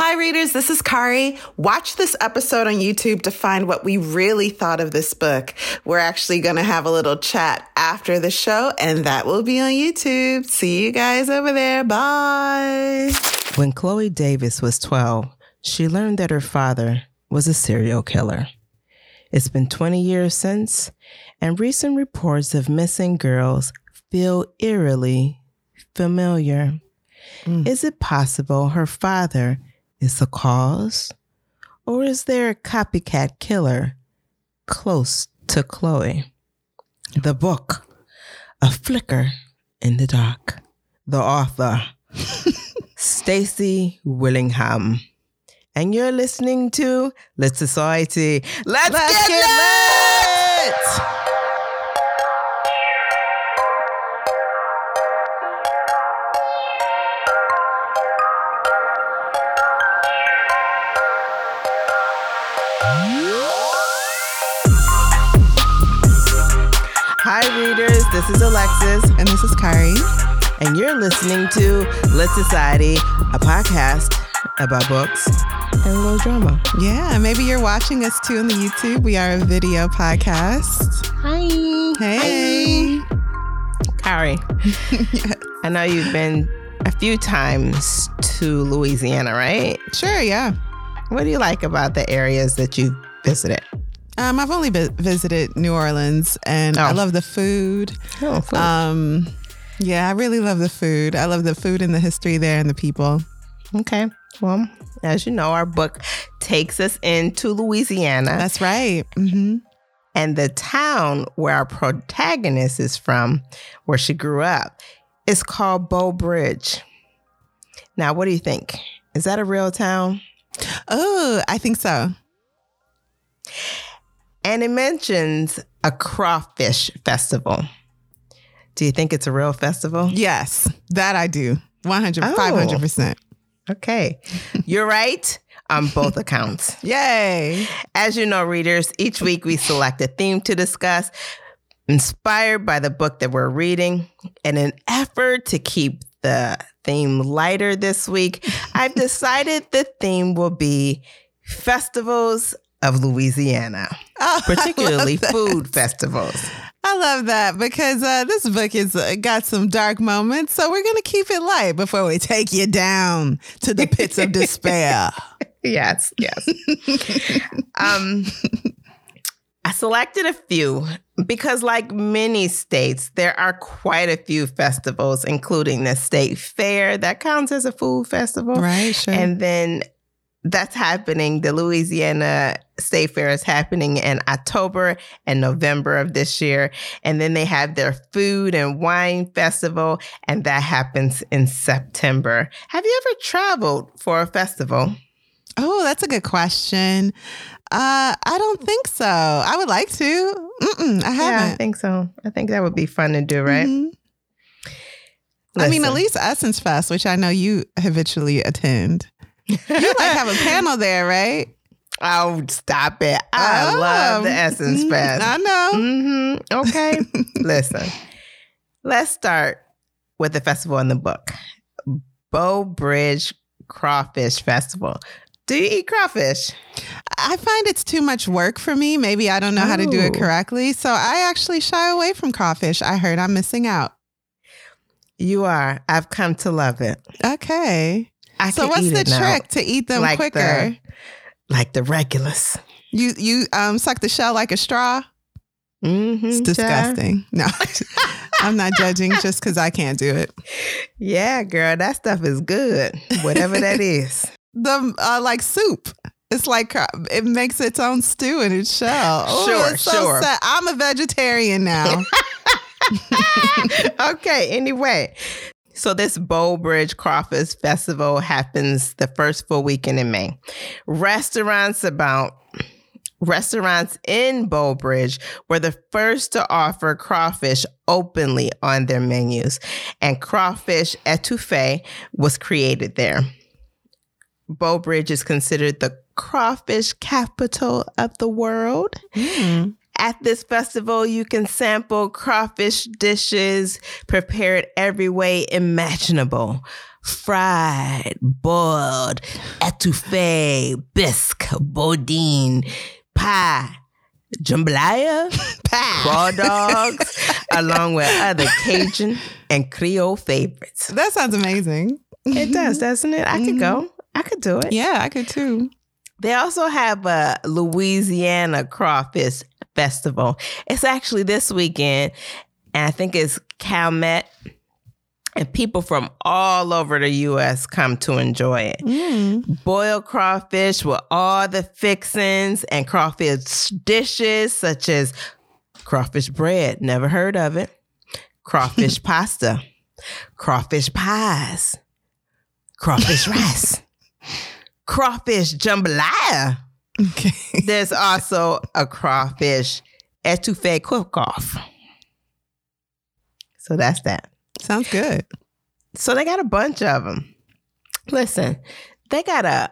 Hi, readers. This is Kari. Watch this episode on YouTube to find what we really thought of this book. We're actually going to have a little chat after the show, and that will be on YouTube. See you guys over there. Bye. When Chloe Davis was 12, she learned that her father was a serial killer. It's been 20 years since, and recent reports of missing girls feel eerily familiar. Mm. Is it possible her father is the cause? Or is there a copycat killer close to Chloe? The book, A Flicker in the Dark. The author, Stacy Willingham. And you're listening to Lit Society. Let's, Let's get, get lit! lit! This is Alexis. And this is Kari. And you're listening to Lit Society, a podcast about books and a little drama. Yeah, maybe you're watching us too on the YouTube. We are a video podcast. Hi. Hey. Hi. Kari. yes. I know you've been a few times to Louisiana, right? Sure, yeah. What do you like about the areas that you visited? Um, I've only visited New Orleans, and oh. I love the food. Oh, food. Um, yeah, I really love the food. I love the food and the history there and the people. Okay. Well, as you know, our book takes us into Louisiana. That's right. Mm-hmm. And the town where our protagonist is from, where she grew up, is called Breaux Bridge. Now, what do you think? Is that a real town? Oh, I think so. And it mentions a crawfish festival. Do you think it's a real festival? Yes, that I do. 100, oh. 500%. Okay. You're right on both accounts. Yay. As you know, readers, each week we select a theme to discuss inspired by the book that we're reading. In an effort to keep the theme lighter this week, I've decided the theme will be festivals of Louisiana, oh, particularly food festivals. I love that because uh, this book has uh, got some dark moments, so we're going to keep it light before we take you down to the pits of despair. yes, yes. um, I selected a few because, like many states, there are quite a few festivals, including the state fair that counts as a food festival. Right, sure. And then that's happening. The Louisiana State Fair is happening in October and November of this year. And then they have their food and wine festival, and that happens in September. Have you ever traveled for a festival? Oh, that's a good question. Uh, I don't think so. I would like to. Mm-mm, I haven't. Yeah, I think so. I think that would be fun to do, right? Mm-hmm. I mean, at least Essence Fest, which I know you habitually attend. You like have a panel there, right? Oh, stop it. I oh, love the Essence mm-hmm. Fest. I know. Mm-hmm. Okay. Listen, let's start with the festival in the book Breaux Bridge Crawfish Festival. Do you eat crawfish? I find it's too much work for me. Maybe I don't know oh. how to do it oh. correctly. So I actually shy away from crawfish. I heard I'm missing out. You are. I've come to love it. Okay. I so what's the trick to eat them like quicker? The, like the regulars. You you um suck the shell like a straw. Mm-hmm, it's disgusting. No, I'm not judging just because I can't do it. Yeah, girl, that stuff is good. Whatever that is. The uh, like soup. It's like uh, it makes its own stew in its shell. Oh, sure, so sure. Sad. I'm a vegetarian now. okay. Anyway, so this Breaux Bridge Crawfish Festival happens the first full weekend in May. Restaurants about restaurants in Breaux Bridge were the first to offer crawfish openly on their menus, and crawfish etouffee was created there. Breaux Bridge is considered the crawfish capital of the world. Mm. At this festival, you can sample crawfish dishes prepared every way imaginable fried, boiled, etouffee, bisque, boudin, pie, jambalaya, Pie. raw dogs, along with other Cajun and Creole favorites. That sounds amazing. It does, doesn't it? I could mm-hmm. go. I could do it. Yeah, I could too. They also have a Louisiana Crawfish Festival. It's actually this weekend, and I think it's Chalmette. And people from all over the U.S. come to enjoy it. Mm. Boiled crawfish with all the fixings and crawfish dishes such as crawfish bread, never heard of it, crawfish pasta, crawfish pies, crawfish rice, crawfish jambalaya. Okay. There's also a crawfish etouffee cook-off. So that's that. Sounds good. So they got a bunch of them. Listen, they got a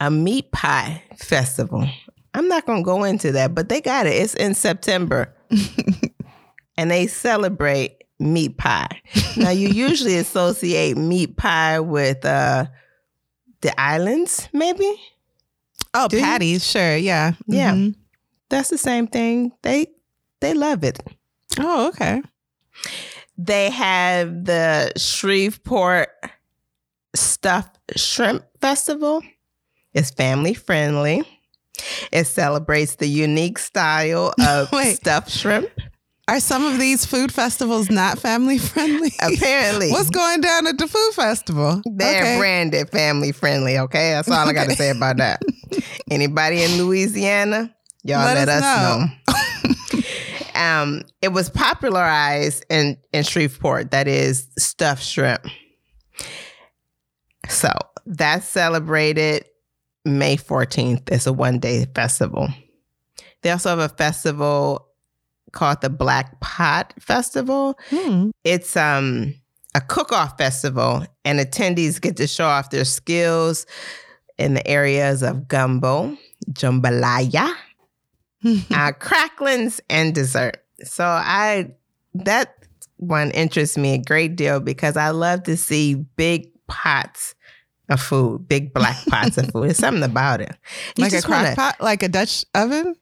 a meat pie festival. I'm not gonna go into that, but they got it. It's in September, and they celebrate meat pie. Now you usually associate meat pie with uh the islands, maybe. Oh, Do you? patties, sure. Yeah. Yeah. Mhm. That's the same thing. They they love it. Oh, okay. They have the Shreveport Stuffed Shrimp Festival. It's family friendly. It celebrates the unique style of Wait. stuffed shrimp. Are some of these food festivals not family friendly? Apparently, What's going down at the food festival? they're Okay. branded family friendly. Okay, that's all I got to say about that. Anybody in Louisiana, y'all Let let, us us know. um, it was popularized in in Shreveport. That is stuffed shrimp. So that's celebrated May 14th. It's a one day festival. They also have a festival called the Black Pot Festival. Hmm. It's um a cook-off festival and attendees get to show off their skills in the areas of gumbo, jambalaya, uh, cracklings, and dessert. So I that one interests me a great deal because I love to see big pots of food, big black pots of food. There's something about it. You like a just wanna- pot, like a Dutch oven.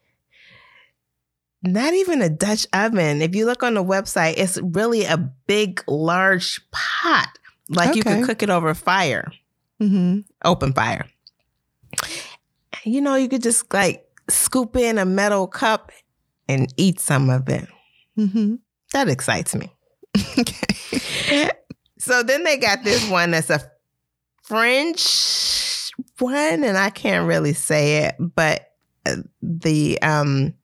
Not even a Dutch oven. If you look on the website, it's really a big, large pot. Like you Okay. could cook it over fire, Mm-hmm. open fire. You know, you could just like scoop in a metal cup and eat some of it. Mm-hmm. That excites me. Okay. so then they got this one that's a French one, and I can't really say it, but uh, the um,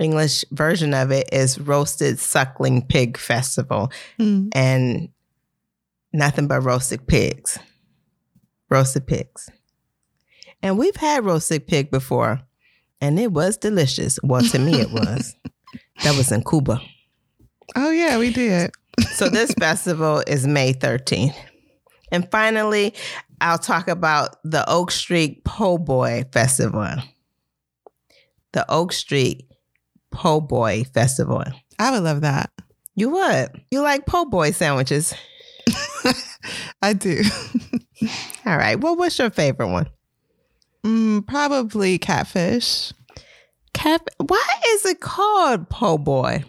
English version of it is Roasted Suckling Pig Festival, Mm. and nothing but roasted pigs. Roasted pigs. And we've had roasted pig before, and it was delicious. Well, to me, it was. That was in Cuba. Oh yeah, we did. So this festival is May 13th. And finally, I'll talk about the Oak Street Po' Boy Festival. The Oak Street Po' Boy Festival. I would love that. You would. You like po' boy sandwiches. I do. All right. Well, what's your favorite one? Mm, probably catfish Cap. Why is it called po' boy?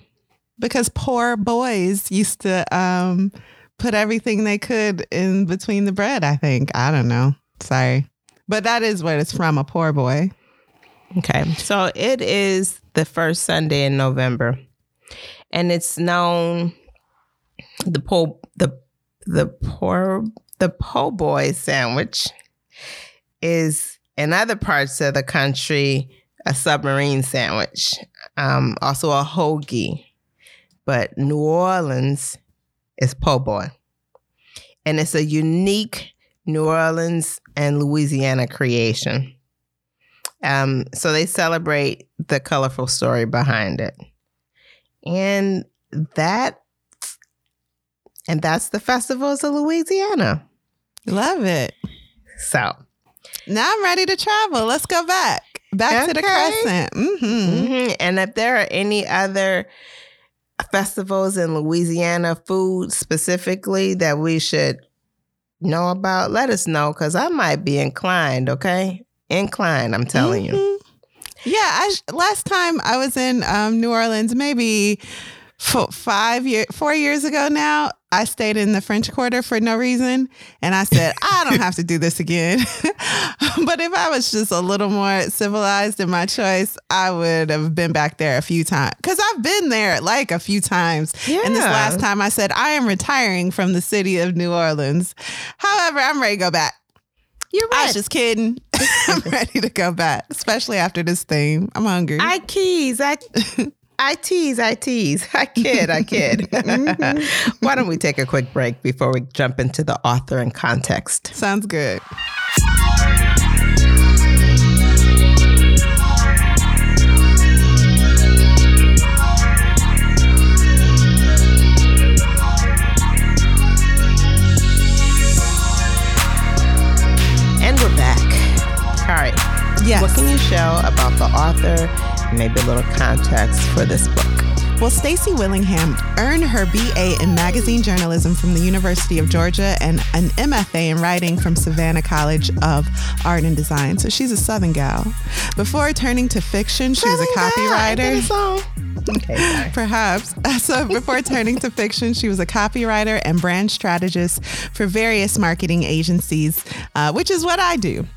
because poor boys used to um, put everything they could in between the bread. I think I don't know. Sorry, but that is what it's from. A poor boy. Okay. So it is the first Sunday in November. And it's known the po the the poor the po' boy sandwich is in other parts of the country a submarine sandwich. Um, also a hoagie. But New Orleans is po' boy. And it's a unique New Orleans and Louisiana creation. Um, so they celebrate the colorful story behind it. And that and that's the festivals of Louisiana. Love it. So Now I'm ready to travel. Let's go back. Back to the Okay. crescent. hmm Mm-hmm. and if there are any other festivals in Louisiana food specifically that we should know about, let us know because I might be inclined, okay? Inclined, I'm telling you. Mhm. Yeah, I last time I was in um, New Orleans, maybe f- five year, four years ago now. I stayed in the French Quarter for no reason, and I said I don't have to do this again. but if I was just a little more civilized in my choice, I would have been back there a few times because I've been there like a few times. Yeah. And this last time, I said I am retiring from the city of New Orleans. However, I'm ready to go back. You're I was just kidding. I'm ready to go back, especially after this theme. I'm hungry. I keys. I I tease. I tease. I kid. I kid. Mm-hmm. Why don't we take a quick break before we jump into the author and context? Sounds good. Yes. What can you share about the author? Maybe a little context for this book. Well, Stacy Willingham earned her BA in magazine journalism from the University of Georgia and an MFA in writing from Savannah College of Art and Design. So she's a Southern gal. Before turning to fiction, she was a copywriter. Okay. Perhaps. So before turning to fiction, she was a copywriter and brand strategist for various marketing agencies, uh, which is what I do.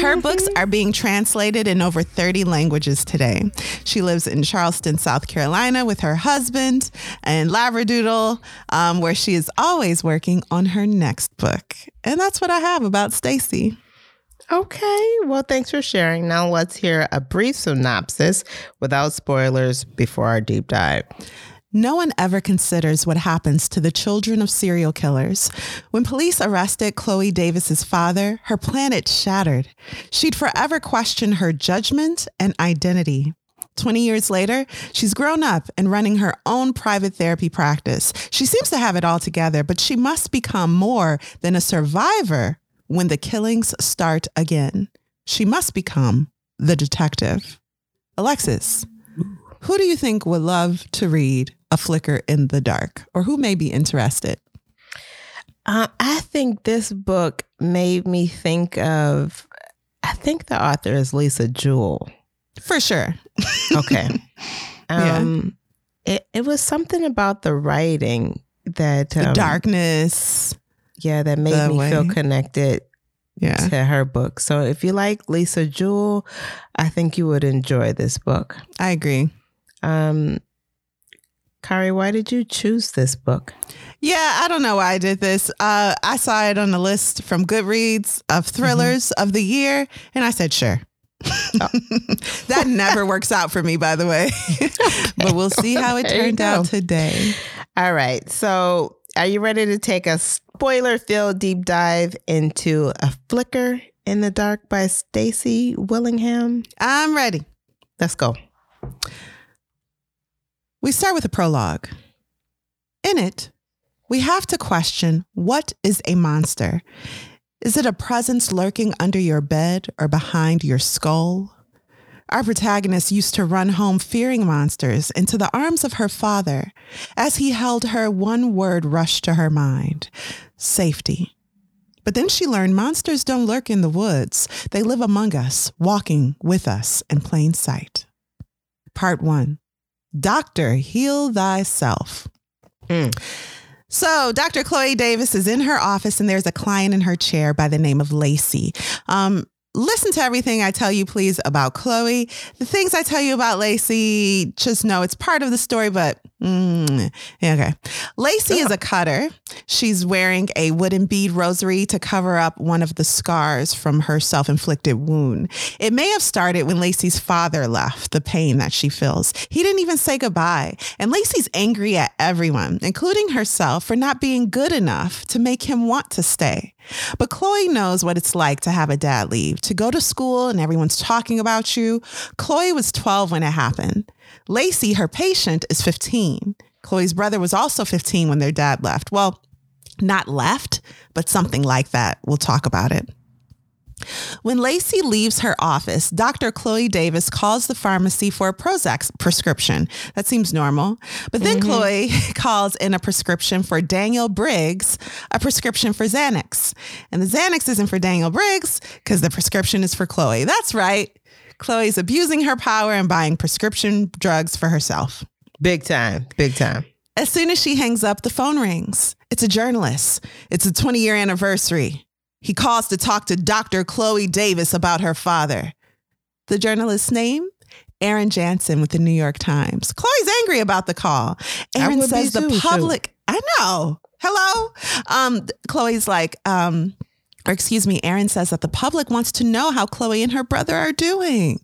Her books are being translated in over 30 languages today. She lives in Charleston, South Carolina with her husband and Labradoodle, um, where she is always working on her next book. And that's what I have about Stacy. Okay. Well, thanks for sharing. Now let's hear a brief synopsis without spoilers before our deep dive. No one ever considers what happens to the children of serial killers. When police arrested Chloe Davis's father, her planet shattered. She'd forever question her judgment and identity. 20 years later, she's grown up and running her own private therapy practice. She seems to have it all together, but she must become more than a survivor when the killings start again. She must become the detective. Alexis, who do you think would love to read A Flicker in the Dark or who may be interested? Uh, I think this book made me think of, I think the author is Lisa Jewell. For sure. Okay. Yeah. um, it, it was something about the writing that, The um, darkness. yeah, that made me feel connected Yeah. to her book. So if you like Lisa Jewell, I think you would enjoy this book. I agree. Um, Kari, why did you choose this book? Yeah, I don't know why I did this. Uh, I saw it on the list from Goodreads of thrillers of the year, and I said, sure. that never works out for me, by the way. but we'll see how it turned out today. All right. So, are you ready to take a spoiler filled deep dive into A Flicker in the Dark by Stacy Willingham? I'm ready. Let's go. We start with a prologue. In it, we have to question what is a monster? Is it a presence lurking under your bed or behind your skull? Our protagonist used to run home fearing monsters into the arms of her father. As he held her, one word rushed to her mind safety. But then she learned monsters don't lurk in the woods, they live among us, walking with us in plain sight. Part one Doctor, heal thyself. Mm. So, Dr. Chloe Davis is in her office, and there's a client in her chair by the name of Lacey. Um, listen to everything I tell you, please, about Chloe. The things I tell you about Lacey, just know it's part of the story, but mm, okay. Lacey is a cutter. She's wearing a wooden bead rosary to cover up one of the scars from her self inflicted wound. It may have started when Lacey's father left, the pain that she feels. He didn't even say goodbye. And Lacey's angry at everyone, including herself, for not being good enough to make him want to stay. But Chloe knows what it's like to have a dad leave, to go to school and everyone's talking about you. Chloe was 12 when it happened. Lacey, her patient, is 15. Chloe's brother was also 15 when their dad left. Well, not left, but something like that. We'll talk about it. When Lacey leaves her office, Dr. Chloe Davis calls the pharmacy for a Prozac prescription. That seems normal. But then mm-hmm. Chloe calls in a prescription for Daniel Briggs, a prescription for Xanax. And the Xanax isn't for Daniel Briggs because the prescription is for Chloe. That's right. Chloe's abusing her power and buying prescription drugs for herself. Big time. Big time. As soon as she hangs up, the phone rings. It's a journalist. It's a 20 year anniversary. He calls to talk to Dr. Chloe Davis about her father. The journalist's name? Aaron Jansen with the New York Times. Chloe's angry about the call. Aaron says the public, too. I know. Hello? Um, Chloe's like, um, or excuse me, Aaron says that the public wants to know how Chloe and her brother are doing.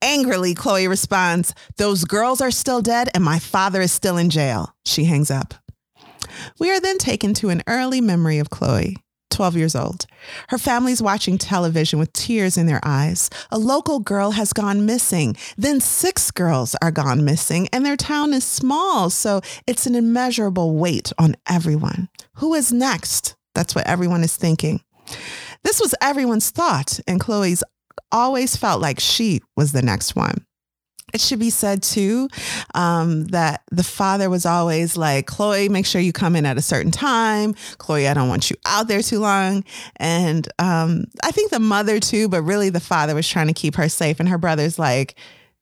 Angrily, Chloe responds, Those girls are still dead and my father is still in jail. She hangs up. We are then taken to an early memory of Chloe. 12 years old. Her family's watching television with tears in their eyes. A local girl has gone missing. Then six girls are gone missing, and their town is small, so it's an immeasurable weight on everyone. Who is next? That's what everyone is thinking. This was everyone's thought, and Chloe's always felt like she was the next one. It should be said too um, that the father was always like, Chloe, make sure you come in at a certain time. Chloe, I don't want you out there too long. And um, I think the mother too, but really the father was trying to keep her safe. And her brother's like,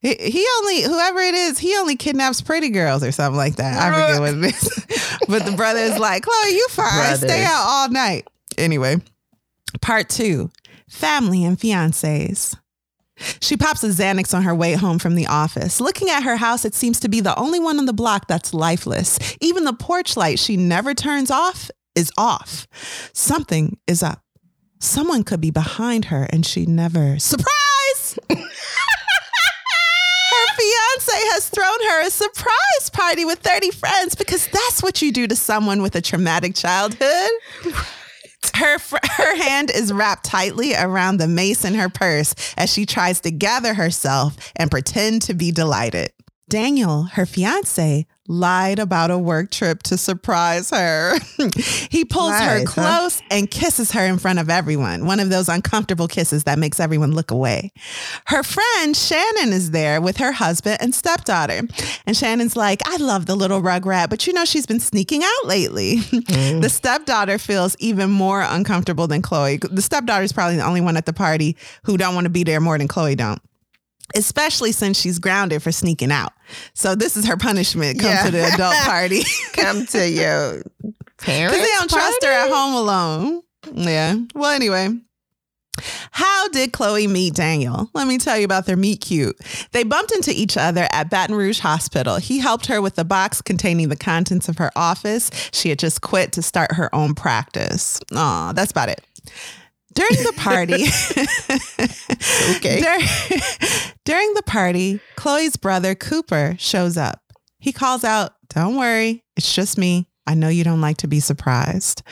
he only whoever it is he only kidnaps pretty girls or something like that i forget what it is but the brother is like chloe you fine Brothers. stay out all night anyway part two family and fiancés she pops a Xanax on her way home from the office. Looking at her house, it seems to be the only one on the block that's lifeless. Even the porch light she never turns off is off. Something is up. Someone could be behind her and she never. Surprise! her fiance has thrown her a surprise party with 30 friends because that's what you do to someone with a traumatic childhood. Her, her hand is wrapped tightly around the mace in her purse as she tries to gather herself and pretend to be delighted. Daniel, her fiance, lied about a work trip to surprise her. he pulls nice, her close huh? and kisses her in front of everyone. One of those uncomfortable kisses that makes everyone look away. Her friend Shannon is there with her husband and stepdaughter. And Shannon's like, I love the little rugrat, but you know, she's been sneaking out lately. Mm. the stepdaughter feels even more uncomfortable than Chloe. The stepdaughter is probably the only one at the party who don't want to be there more than Chloe don't especially since she's grounded for sneaking out. So this is her punishment. Come yeah. to the adult party. Come to your parents. Because they don't party? trust her at home alone. Yeah. Well, anyway. How did Chloe meet Daniel? Let me tell you about their meet cute. They bumped into each other at Baton Rouge Hospital. He helped her with the box containing the contents of her office. She had just quit to start her own practice. Aw, that's about it. During the party, okay. During, during the party, Chloe's brother Cooper shows up. He calls out, Don't worry, it's just me. I know you don't like to be surprised.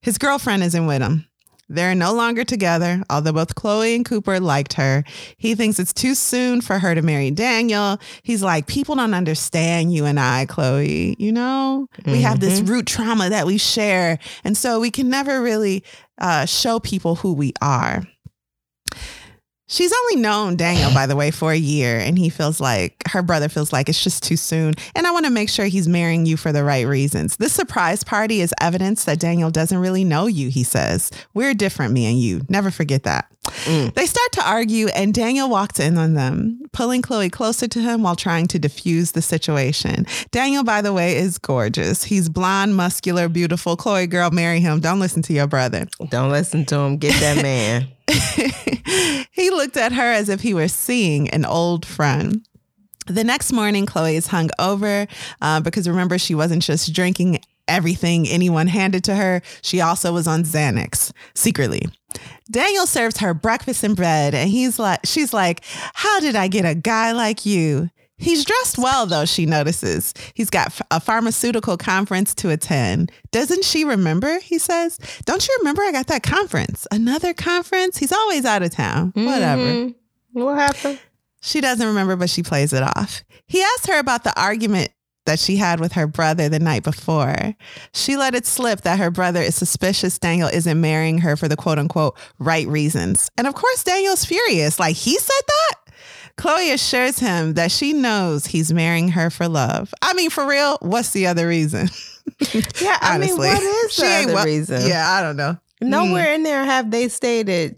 His girlfriend isn't with him. They're no longer together, although both Chloe and Cooper liked her. He thinks it's too soon for her to marry Daniel. He's like, People don't understand you and I, Chloe. You know, mm-hmm. we have this mm-hmm. root trauma that we share. And so we can never really uh, show people who we are. She's only known Daniel, by the way, for a year, and he feels like her brother feels like it's just too soon. And I want to make sure he's marrying you for the right reasons. This surprise party is evidence that Daniel doesn't really know you, he says. We're different, me and you. Never forget that. Mm. They start to argue, and Daniel walks in on them, pulling Chloe closer to him while trying to diffuse the situation. Daniel, by the way, is gorgeous. He's blonde, muscular, beautiful. Chloe, girl, marry him. Don't listen to your brother. Don't listen to him. Get that man. he looked at her as if he were seeing an old friend. The next morning, Chloe is hung over uh, because remember, she wasn't just drinking everything anyone handed to her, she also was on Xanax secretly. Daniel serves her breakfast in bread, and he's like, she's like, How did I get a guy like you? He's dressed well, though, she notices. He's got a pharmaceutical conference to attend. Doesn't she remember? He says, Don't you remember I got that conference? Another conference? He's always out of town. Mm-hmm. Whatever. What happened? She doesn't remember, but she plays it off. He asks her about the argument that she had with her brother the night before. She let it slip that her brother is suspicious Daniel isn't marrying her for the quote unquote right reasons. And of course, Daniel's furious. Like, he said that? Chloe assures him that she knows he's marrying her for love. I mean, for real, what's the other reason? Yeah, I mean, what is the other well- reason? Yeah, I don't know. Nowhere in there have they stated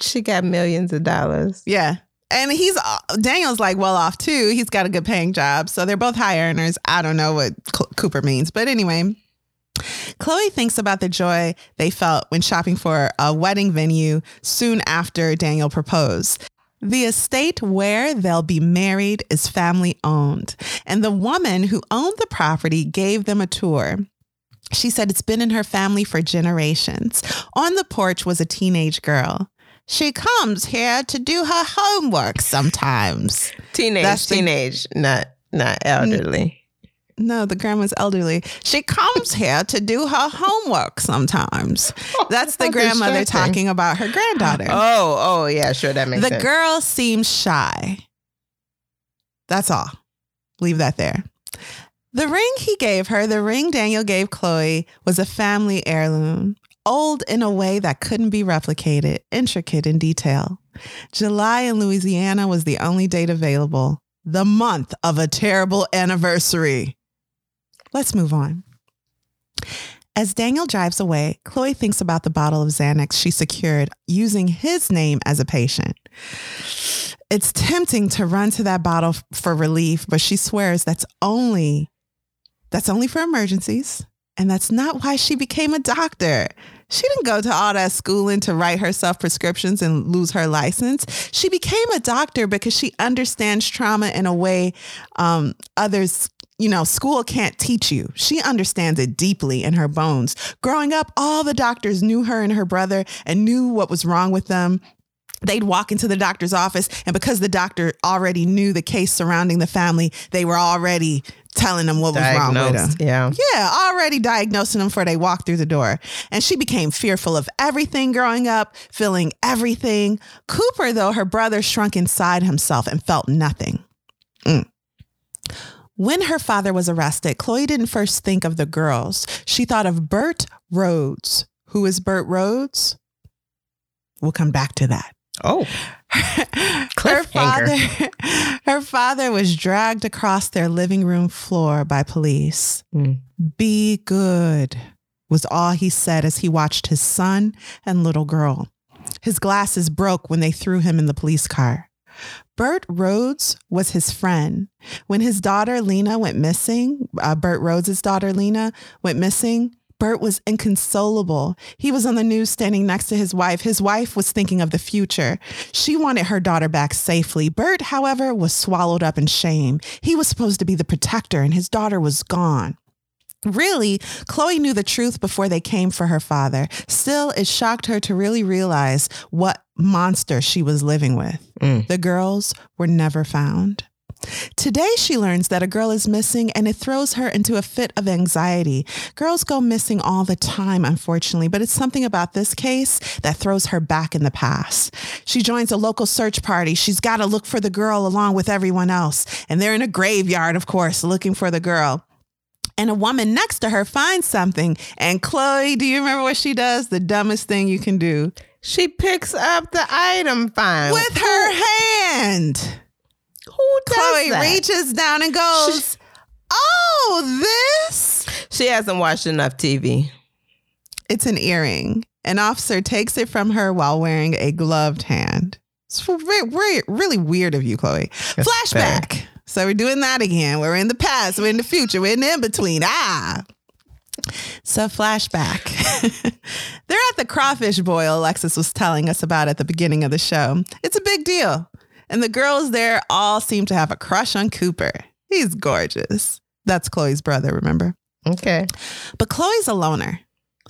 she got millions of dollars. Yeah. And he's uh, Daniel's like well off too. He's got a good paying job. So they're both high earners. I don't know what Cl- Cooper means. But anyway, Chloe thinks about the joy they felt when shopping for a wedding venue soon after Daniel proposed. The estate where they'll be married is family owned, and the woman who owned the property gave them a tour. She said it's been in her family for generations. On the porch was a teenage girl. She comes here to do her homework sometimes. Teenage, That's the- teenage, not not elderly. No, the grandma's elderly. She comes here to do her homework sometimes. That's the grandmother talking about her granddaughter. Oh, oh yeah, sure that makes the sense. girl seems shy. That's all. Leave that there. The ring he gave her, the ring Daniel gave Chloe, was a family heirloom, old in a way that couldn't be replicated, intricate in detail. July in Louisiana was the only date available, the month of a terrible anniversary. Let's move on. As Daniel drives away, Chloe thinks about the bottle of Xanax she secured using his name as a patient. It's tempting to run to that bottle for relief, but she swears that's only that's only for emergencies, and that's not why she became a doctor. She didn't go to all that schooling to write herself prescriptions and lose her license. She became a doctor because she understands trauma in a way um, others, you know, school can't teach you. She understands it deeply in her bones. Growing up, all the doctors knew her and her brother and knew what was wrong with them. They'd walk into the doctor's office, and because the doctor already knew the case surrounding the family, they were already telling them what was wrong with them. Yeah. Yeah, already diagnosing them before they walked through the door. And she became fearful of everything growing up, feeling everything. Cooper, though, her brother shrunk inside himself and felt nothing. Mm. When her father was arrested, Chloe didn't first think of the girls. She thought of Bert Rhodes. Who is Bert Rhodes? We'll come back to that Oh, her father, her father was dragged across their living room floor by police. Mm. Be good was all he said as he watched his son and little girl. His glasses broke when they threw him in the police car. Bert Rhodes was his friend. When his daughter Lena went missing, uh, Bert Rhodes' daughter Lena went missing, Bert was inconsolable. He was on the news standing next to his wife. His wife was thinking of the future. She wanted her daughter back safely. Bert, however, was swallowed up in shame. He was supposed to be the protector, and his daughter was gone. Really, Chloe knew the truth before they came for her father. Still, it shocked her to really realize what monster she was living with. Mm. The girls were never found. Today, she learns that a girl is missing and it throws her into a fit of anxiety. Girls go missing all the time, unfortunately, but it's something about this case that throws her back in the past. She joins a local search party. She's got to look for the girl along with everyone else. And they're in a graveyard, of course, looking for the girl. And a woman next to her finds something. And Chloe, do you remember what she does? The dumbest thing you can do she picks up the item find with her hand. Who does Chloe that? reaches down and goes, Oh, this? She hasn't watched enough TV. It's an earring. An officer takes it from her while wearing a gloved hand. It's re- re- really weird of you, Chloe. Flashback. So we're doing that again. We're in the past, we're in the future, we're in the in between. Ah. So, flashback. They're at the crawfish boil Alexis was telling us about at the beginning of the show. It's a big deal. And the girls there all seem to have a crush on Cooper. He's gorgeous. That's Chloe's brother, remember? Okay. But Chloe's a loner.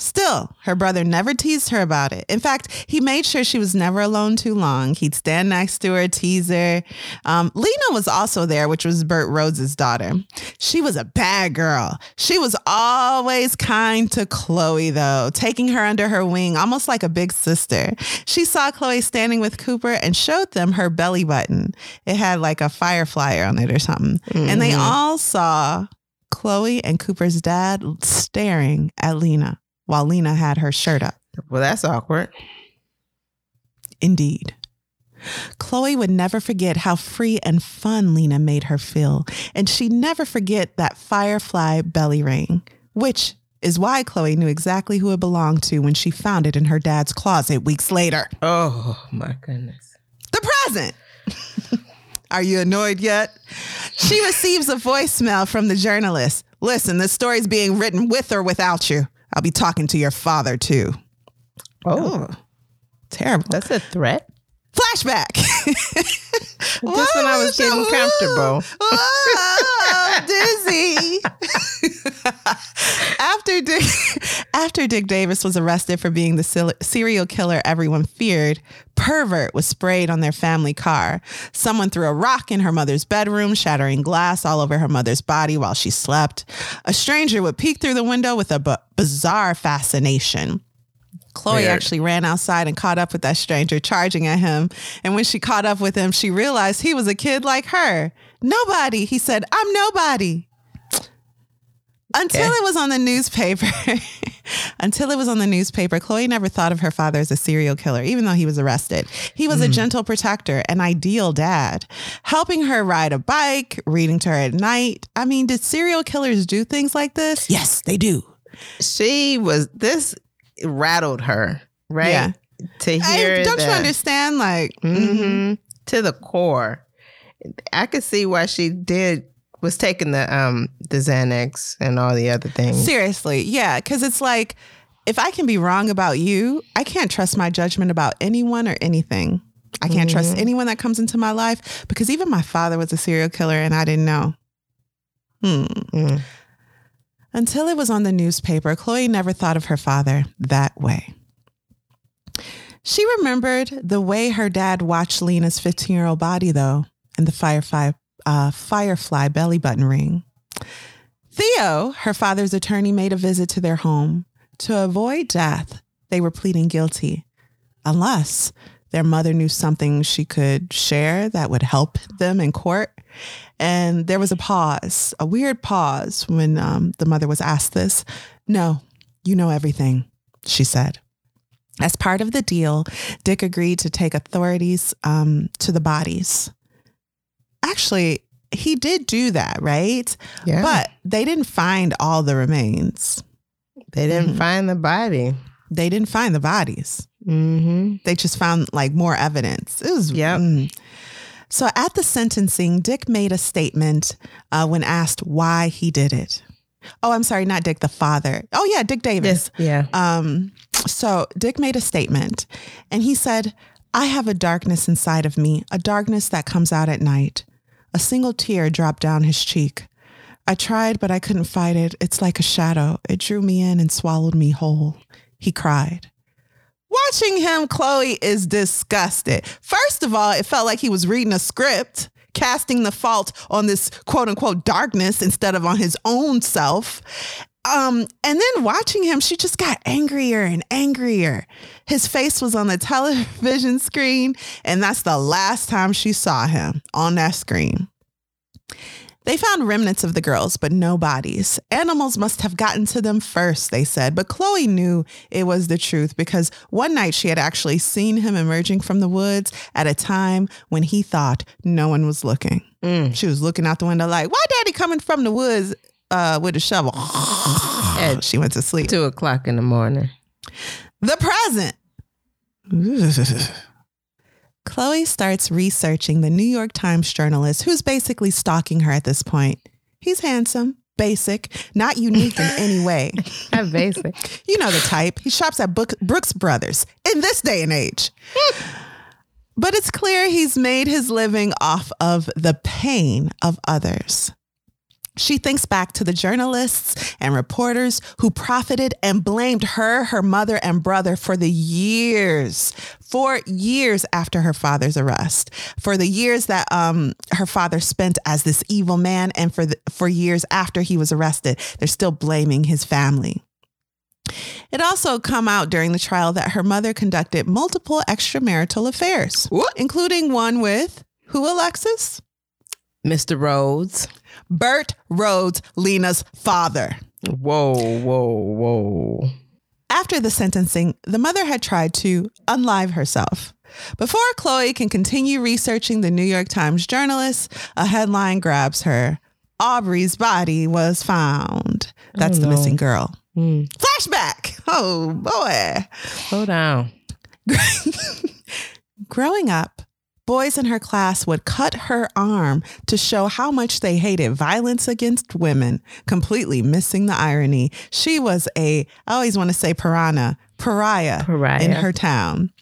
Still, her brother never teased her about it. In fact, he made sure she was never alone too long. He'd stand next to her, tease her. Um, Lena was also there, which was Bert Rhodes's daughter. She was a bad girl. She was always kind to Chloe, though, taking her under her wing, almost like a big sister. She saw Chloe standing with Cooper and showed them her belly button. It had like a firefly on it or something. Mm-hmm. And they all saw Chloe and Cooper's dad staring at Lena while Lena had her shirt up. Well, that's awkward. Indeed. Chloe would never forget how free and fun Lena made her feel, and she'd never forget that firefly belly ring, which is why Chloe knew exactly who it belonged to when she found it in her dad's closet weeks later. Oh, my goodness. The present. Are you annoyed yet? She receives a voicemail from the journalist. Listen, the story's being written with or without you. I'll be talking to your father too. Oh, oh terrible. That's a threat. Flashback. Just when I was getting comfortable. Whoa, dizzy. after Dick, after Dick Davis was arrested for being the serial killer everyone feared, pervert was sprayed on their family car. Someone threw a rock in her mother's bedroom, shattering glass all over her mother's body while she slept. A stranger would peek through the window with a b- bizarre fascination. Chloe Weird. actually ran outside and caught up with that stranger charging at him. And when she caught up with him, she realized he was a kid like her. Nobody, he said, I'm nobody. Until okay. it was on the newspaper. Until it was on the newspaper, Chloe never thought of her father as a serial killer, even though he was arrested. He was mm. a gentle protector, an ideal dad, helping her ride a bike, reading to her at night. I mean, did serial killers do things like this? Yes, they do. She was, this rattled her, right? Yeah. To hear, I, don't that, you understand? Like, mm-hmm, mm-hmm. to the core, I could see why she did was taking the um the Xanax and all the other things. Seriously, yeah, because it's like if I can be wrong about you, I can't trust my judgment about anyone or anything. I can't mm-hmm. trust anyone that comes into my life because even my father was a serial killer and I didn't know. Hmm. Mm. Until it was on the newspaper, Chloe never thought of her father that way. She remembered the way her dad watched Lena's 15 year old body, though, and the firefly, uh, firefly belly button ring. Theo, her father's attorney, made a visit to their home. To avoid death, they were pleading guilty, unless their mother knew something she could share that would help them in court. And there was a pause, a weird pause when um, the mother was asked this. No, you know everything, she said. As part of the deal, Dick agreed to take authorities um, to the bodies. Actually, he did do that, right? Yeah. But they didn't find all the remains. They didn't mm-hmm. find the body. They didn't find the bodies. Mm-hmm. They just found like more evidence. It was yeah. Mm. So at the sentencing, Dick made a statement uh, when asked why he did it. Oh, I'm sorry, not Dick, the father. Oh, yeah, Dick Davis. Yes, yeah. Um, so Dick made a statement and he said, I have a darkness inside of me, a darkness that comes out at night. A single tear dropped down his cheek. I tried, but I couldn't fight it. It's like a shadow. It drew me in and swallowed me whole. He cried. Watching him, Chloe is disgusted. First of all, it felt like he was reading a script, casting the fault on this quote unquote darkness instead of on his own self. Um, and then watching him, she just got angrier and angrier. His face was on the television screen, and that's the last time she saw him on that screen. They found remnants of the girls, but no bodies. Animals must have gotten to them first, they said. But Chloe knew it was the truth because one night she had actually seen him emerging from the woods at a time when he thought no one was looking. Mm. She was looking out the window like, why daddy coming from the woods uh, with a shovel? and she went to sleep. Two o'clock in the morning. The present. Chloe starts researching the New York Times journalist who's basically stalking her at this point. He's handsome, basic, not unique in any way. Not basic. You know the type. He shops at Brooks Brothers in this day and age. but it's clear he's made his living off of the pain of others. She thinks back to the journalists and reporters who profited and blamed her, her mother, and brother for the years, for years after her father's arrest, for the years that um, her father spent as this evil man, and for the, for years after he was arrested. They're still blaming his family. It also come out during the trial that her mother conducted multiple extramarital affairs, What? including one with who, Alexis? Mr. Rhodes. Bert Rhodes, Lena's father. Whoa, whoa, whoa. After the sentencing, the mother had tried to unlive herself. Before Chloe can continue researching the New York Times journalist, a headline grabs her. Aubrey's body was found. That's the no. missing girl. Hmm. Flashback. Oh boy. Slow down. Growing up, boys in her class would cut her arm to show how much they hated violence against women, completely missing the irony. She was a, I always want to say piranha, pariah, Pariah. in her town.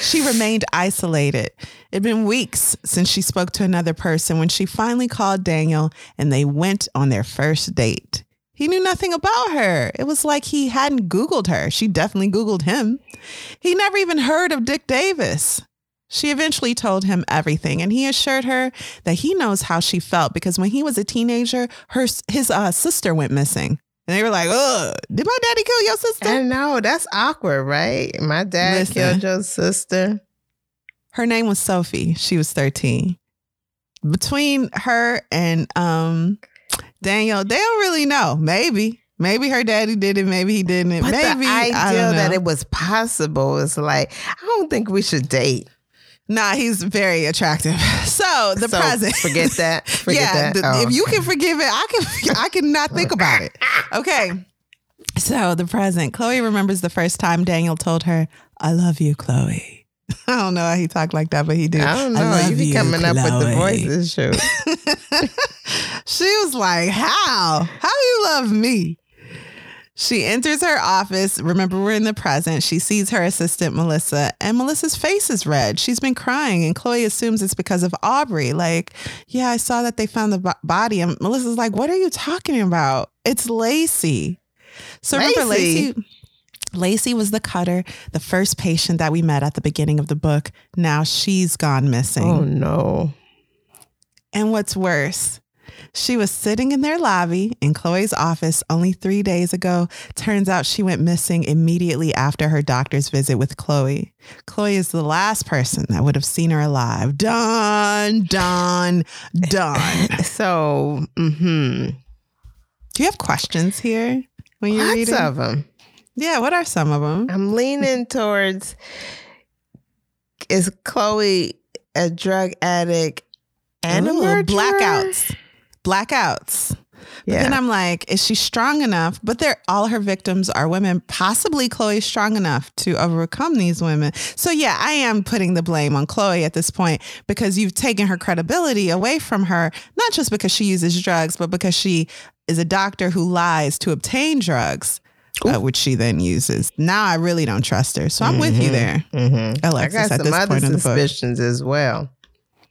She remained isolated. It'd been weeks since she spoke to another person when she finally called Daniel and they went on their first date. He knew nothing about her. It was like he hadn't Googled her. She definitely Googled him. He never even heard of Dick Davis. She eventually told him everything, and he assured her that he knows how she felt because when he was a teenager, her his uh, sister went missing, and they were like, "Oh, did my daddy kill your sister?" I know. That's awkward, right? My dad Listen. killed your sister. her name was Sophie. She was thirteen. Between her and um, Daniel, they don't really know. Maybe, maybe her daddy did it. Maybe he didn't. But maybe the I idea that it was possible is like, I don't think we should date. Nah, he's very attractive. So the So present. Forget that. Forget yeah, that. the- Oh, if you can forgive it, I can. I cannot think about it. Okay. So the present. Chloe remembers the first time Daniel told her, "I love you, Chloe." I don't know how he talked like that, but he did. I don't know. love you be coming up with the Chloe." voices, shoot. she was like, How? How you love me? She enters her office. Remember, we're in the present. She sees her assistant, Melissa, and Melissa's face is red. She's been crying, and Chloe assumes it's because of Aubrey. Like, yeah, I saw that they found the body. And Melissa's like, What are you talking about? It's Lacey. So remember, Lacey? Lacey. Lacey was the cutter, the first patient that we met at the beginning of the book. Now she's gone missing. Oh no. And what's worse, she was sitting in their lobby in Chloe's office only three days ago. Turns out she went missing immediately after her doctor's visit with Chloe. Chloe is the last person that would have seen her alive. Done, done, done. So, mm-hmm. Do you have questions here when you're Lots reading? of them. yeah, what are some of them? I'm leaning towards is Chloe a drug addict and a murderer? blackouts. Blackouts. But Yeah. then I'm like, is she strong enough? But they're all her victims are women. Possibly Chloe's strong enough to overcome these women. So yeah, I am putting the blame on Chloe at this point because you've taken her credibility away from her, not just because she uses drugs, but because she is a doctor who lies to obtain drugs. Uh, which she then uses. Now I really don't trust her. So I'm with you there, Mhm. I Alexis, got at some this other point in the book. suspicions as well.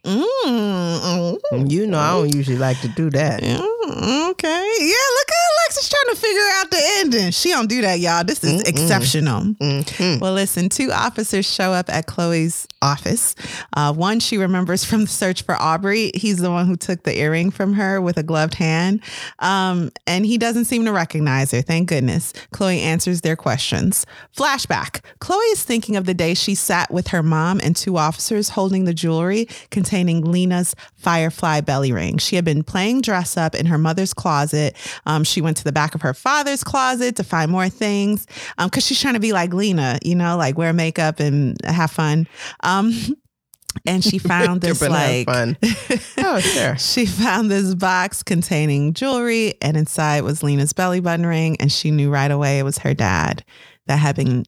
Mm, mm, You know, I don't usually like to do that. Mm, okay. Yeah, look at Alexis trying to figure out the ending. She don't do that, y'all. This is exceptional. Mhm. Well, listen, two officers show up at Chloe's office. Uh, one she remembers from the search for Aubrey. He's the one who took the earring from her with a gloved hand. Um, and he doesn't seem to recognize her. Thank goodness. Chloe answers their questions. Flashback Chloe is thinking of the day she sat with her mom and two officers holding the jewelry containing Lena's Firefly belly ring. She had been playing dress up in her mother's closet. Um, she went to the back of her father's closet to find more things because she's trying to be like Lena, you know, like wear makeup and have fun. Um, and she found this like. Oh, sure. she found this box containing jewelry, and inside was Lena's belly button ring, and she knew right away it was her dad that had been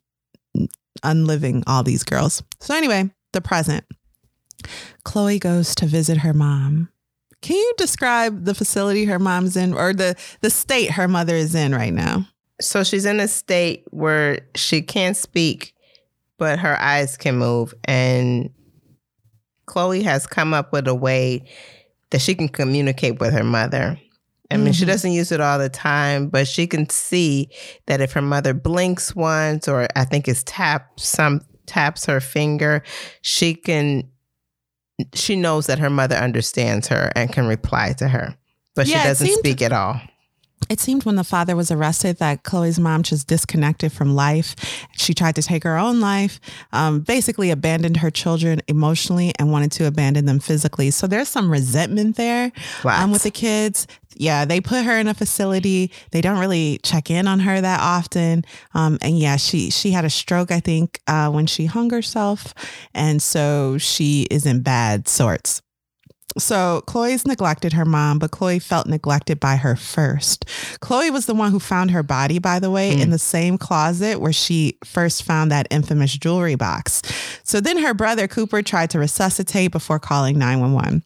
unliving all these girls. So anyway, the present. Chloe goes to visit her mom. Can you describe the facility her mom's in or the the state her mother is in right now? So she's in a state where she can't speak, but her eyes can move. And Chloe has come up with a way that she can communicate with her mother. I mean, she Mhm. doesn't use it all the time, but she can see that if her mother blinks once, or I think it's tap some taps her finger, she can. She knows that her mother understands her and can reply to her, but Yeah, she doesn't speak at all. It seemed when the father was arrested that Chloe's mom just disconnected from life. She tried to take her own life, um, basically abandoned her children emotionally and wanted to abandon them physically. So there's some resentment there um, with the kids. Yeah, they put her in a facility. They don't really check in on her that often. Um, and yeah, she she had a stroke, I think, uh, when she hung herself, and so she is in bad sorts. So Chloe's neglected her mom, but Chloe felt neglected by her first. Chloe was the one who found her body, by the way, in hmm. the same closet where she first found that infamous jewelry box. So then her brother Cooper tried to resuscitate before calling 911.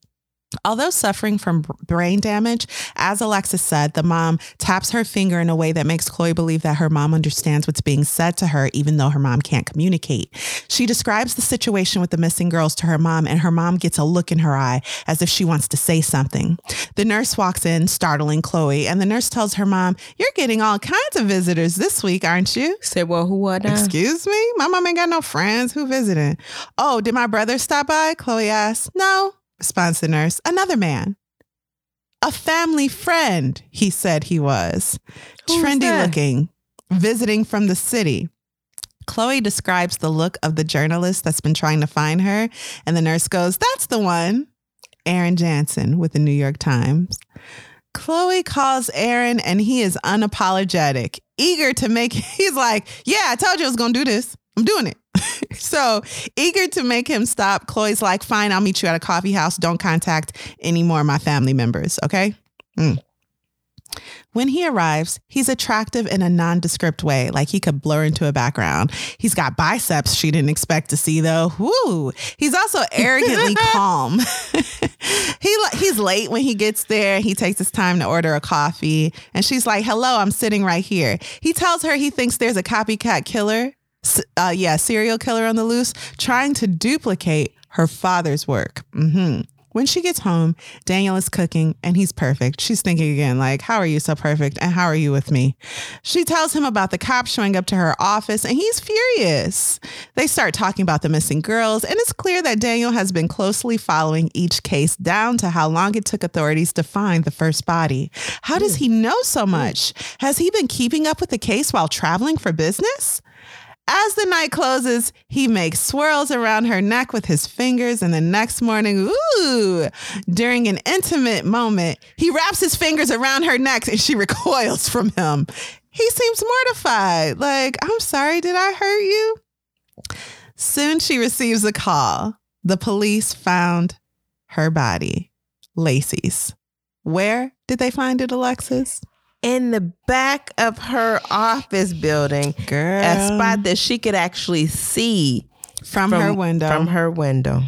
Although suffering from brain damage, as Alexis said, the mom taps her finger in a way that makes Chloe believe that her mom understands what's being said to her, even though her mom can't communicate. She describes the situation with the missing girls to her mom, and her mom gets a look in her eye as if she wants to say something. The nurse walks in, startling Chloe, and the nurse tells her mom, You're getting all kinds of visitors this week, aren't you? Say, well, who what? Excuse me? My mom ain't got no friends. Who visiting? Oh, did my brother stop by? Chloe asks. No, responds the nurse. Another man. A family friend, he said he was. Who Trendy that? looking, visiting from the city. Chloe describes the look of the journalist that's been trying to find her, and the nurse goes, That's the one. Aaron Jansen with the New York Times. Chloe calls Aaron and he is unapologetic, eager to make, he's like, Yeah, I told you I was going to do this. I'm doing it. so eager to make him stop, Chloe's like, Fine, I'll meet you at a coffee house. Don't contact any more of my family members. Okay. Mm. When he arrives, he's attractive in a nondescript way, like he could blur into a background. He's got biceps she didn't expect to see, though. Woo! He's also arrogantly calm. he he's late when he gets there. He takes his time to order a coffee, and she's like, "Hello, I'm sitting right here." He tells her he thinks there's a copycat killer, uh, yeah, serial killer on the loose, trying to duplicate her father's work. hmm When she gets home, Daniel is cooking and he's perfect. She's thinking again, like, how are you so perfect? And how are you with me? She tells him about the cops showing up to her office and he's furious. They start talking about the missing girls, and it's clear that Daniel has been closely following each case down to how long it took authorities to find the first body. How does he know so much? Has he been keeping up with the case while traveling for business? As the night closes, he makes swirls around her neck with his fingers, and the next morning, ooh, during an intimate moment, he wraps his fingers around her neck and she recoils from him. He seems mortified, like, I'm sorry, did I hurt you? Soon she receives a call. The police found her body, Lacey's. Where did they find it, Alexis? In the back of her office building, Girl. a spot that she could actually see from, her window. From her window.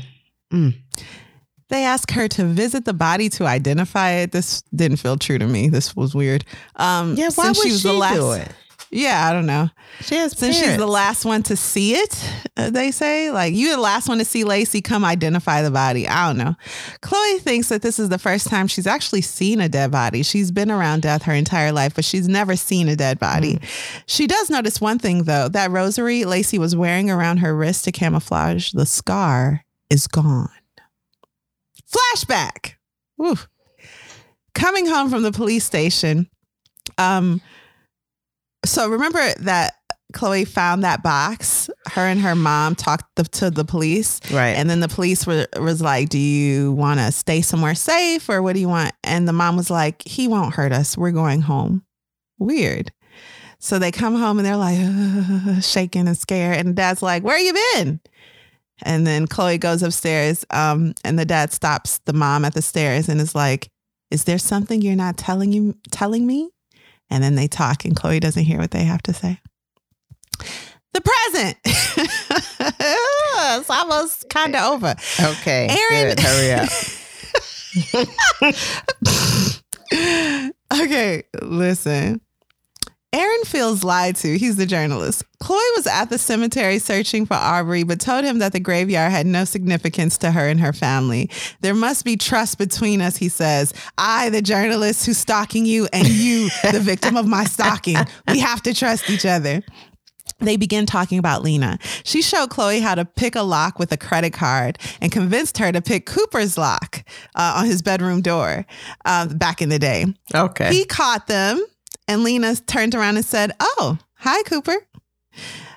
They asked her to visit the body to identify it. This didn't feel true to me. This was weird. Um, Yeah, why since would she was she the last, do it? Yeah, I don't know. She has Since she's the last one to see it, uh, they say, like, you're the last one to see Lacey, come identify the body. I don't know. Chloe thinks that this is the first time she's actually seen a dead body. She's been around death her entire life, but she's never seen a dead body. She does notice one thing, though that rosary Lacey was wearing around her wrist to camouflage the scar is gone. Flashback. Woo. Coming home from the police station, um, so remember that Chloe found that box. Her and her mom talked the, to the police, Right. and then the police were was like, "Do you want to stay somewhere safe, or what do you want?" And the mom was like, "He won't hurt us. We're going home." Weird. So they come home and they're like "Ugh," shaking and scared, and dad's like, "Where you been?" And then Chloe goes upstairs, um, and the dad stops the mom at the stairs and is like, "Is there something you're not telling you telling me?" And then they talk, and Chloe doesn't hear what they have to say. The present. it's almost kind of over. okay. Aaron- good. Hurry up. okay, listen. Aaron feels lied to. He's the journalist. Chloe was at the cemetery searching for Aubrey, but told him that the graveyard had no significance to her and her family. There must be trust between us, he says. I, the journalist who's stalking you, and you, the victim of my stalking. We have to trust each other they begin talking about Lena. She showed Chloe how to pick a lock with a credit card and convinced her to pick Cooper's lock uh, on his bedroom door uh, back in the day. Okay. He caught them, and Lena turned around and said, Oh, hi, Cooper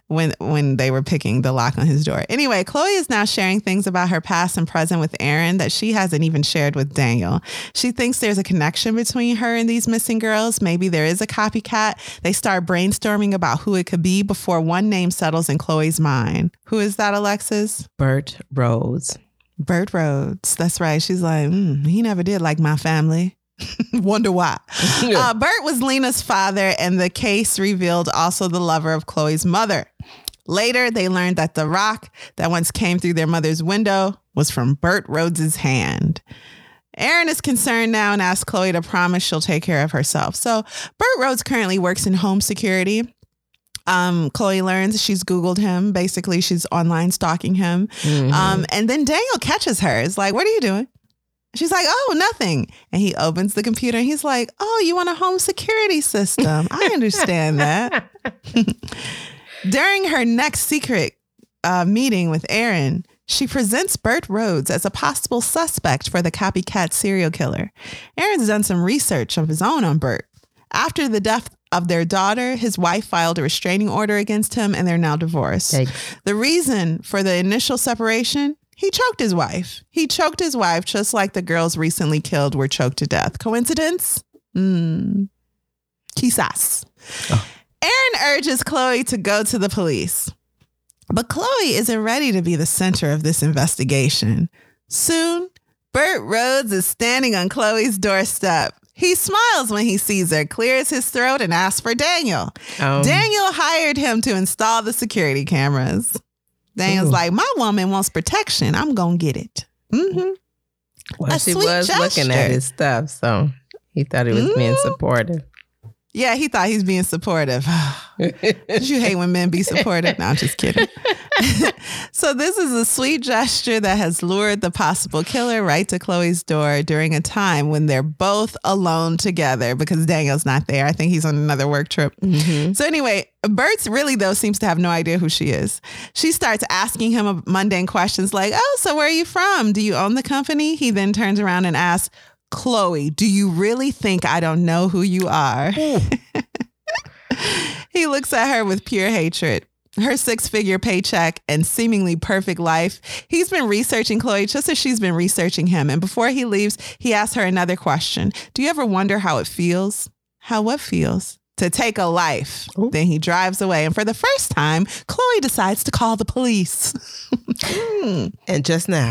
when when they were picking the lock on his door. Anyway, Chloe is now sharing things about her past and present with Aaron that she hasn't even shared with Daniel. She thinks there's a connection between her and these missing girls. Maybe there is a copycat. They start brainstorming about who it could be before one name settles in Chloe's mind. Who is that, Alexis? Bert Rhodes. Bert Rhodes. That's right. She's like, mm, he never did like my family. Wonder why. Uh, Bert was Lena's father, and the case revealed also the lover of Chloe's mother. Later, they learned that the rock that once came through their mother's window was from Bert Rhodes's hand. Aaron is concerned now and asks Chloe to promise she'll take care of herself. So, Bert Rhodes currently works in home security. Um, Chloe learns she's Googled him. Basically, she's online stalking him. Mhm. Um, and then Daniel catches her. It's like, what are you doing? She's like, oh, nothing. And he opens the computer and he's like, oh, you want a home security system? I understand that. During her next secret uh, meeting with Aaron, she presents Bert Rhodes as a possible suspect for the copycat serial killer. Aaron's done some research of his own on Bert. After the death of their daughter, his wife filed a restraining order against him and they're now divorced. Yikes. The reason for the initial separation, he choked his wife. He choked his wife just like the girls recently killed were choked to death. Coincidence? Hmm. Quizás. Aaron urges Chloe to go to the police. But Chloe isn't ready to be the center of this investigation. Soon, Bert Rhodes is standing on Chloe's doorstep. He smiles when he sees her, clears his throat, and asks for Daniel. Um, Daniel hired him to install the security cameras. Daniel's Ooh. like, My woman wants protection. I'm going to get it. Mm-hmm. well, a she sweet was looking at his stuff, so he thought he was being Mm. supportive. Yeah, he thought he's being supportive. You hate when men be supportive? No, I'm just kidding. so this is a sweet gesture that has lured the possible killer right to Chloe's door during a time when they're both alone together because Daniel's not there. I think he's on another work trip. Mhm. So anyway, Bert's really though seems to have no idea who she is. She starts asking him mundane questions like, "Oh, so where are you from? Do you own the company?" He then turns around and asks, "Chloe, do you really think I don't know who you are?" he looks at her with pure hatred. Her six figure paycheck and seemingly perfect life. He's been researching Chloe just as she's been researching him. And before he leaves, he asks her another question Do you ever wonder how it feels? How what feels? To take a life. Ooh. Then he drives away. And for the first time, Chloe decides to call the police. Hmm. And just now.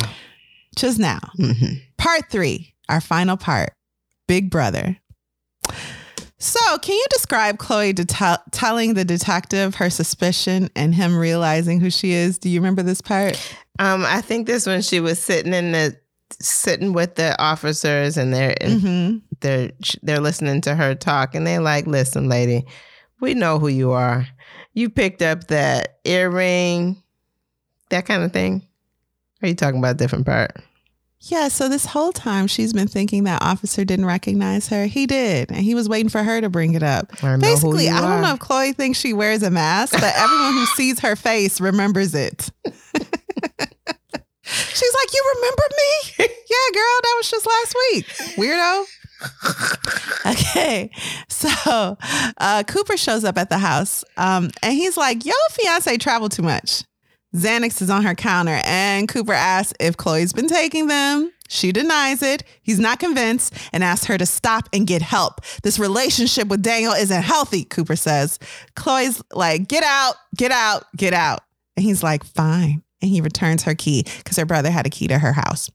just now. Mhm. Part three, our final part Big Brother. So, can you describe Chloe det- telling the detective her suspicion and him realizing who she is? Do you remember this part? Um, I think this when she was sitting in the sitting with the officers and they're and hmm they're they're listening to her talk and they're like, "Listen, lady, we know who you are. You picked up that earring, that kind of thing." Are you talking about a different part? Yeah, so this whole time she's been thinking that officer didn't recognize her. He did, and he was waiting for her to bring it up. I Basically, I don't are. know if Chloe thinks she wears a mask, but everyone who sees her face remembers it. She's like, You remember me? yeah, girl, that was just last week. Weirdo. Okay. So uh, Cooper shows up at the house um, and he's like, Yo, fiance traveled too much. Xanax is on her counter and Cooper asks if Chloe's been taking them. She denies it. He's not convinced and asks her to stop and get help. This relationship with Daniel isn't healthy, Cooper says. Chloe's like, Get out, get out, get out. And he's like, Fine. And he returns her key because her brother had a key to her house.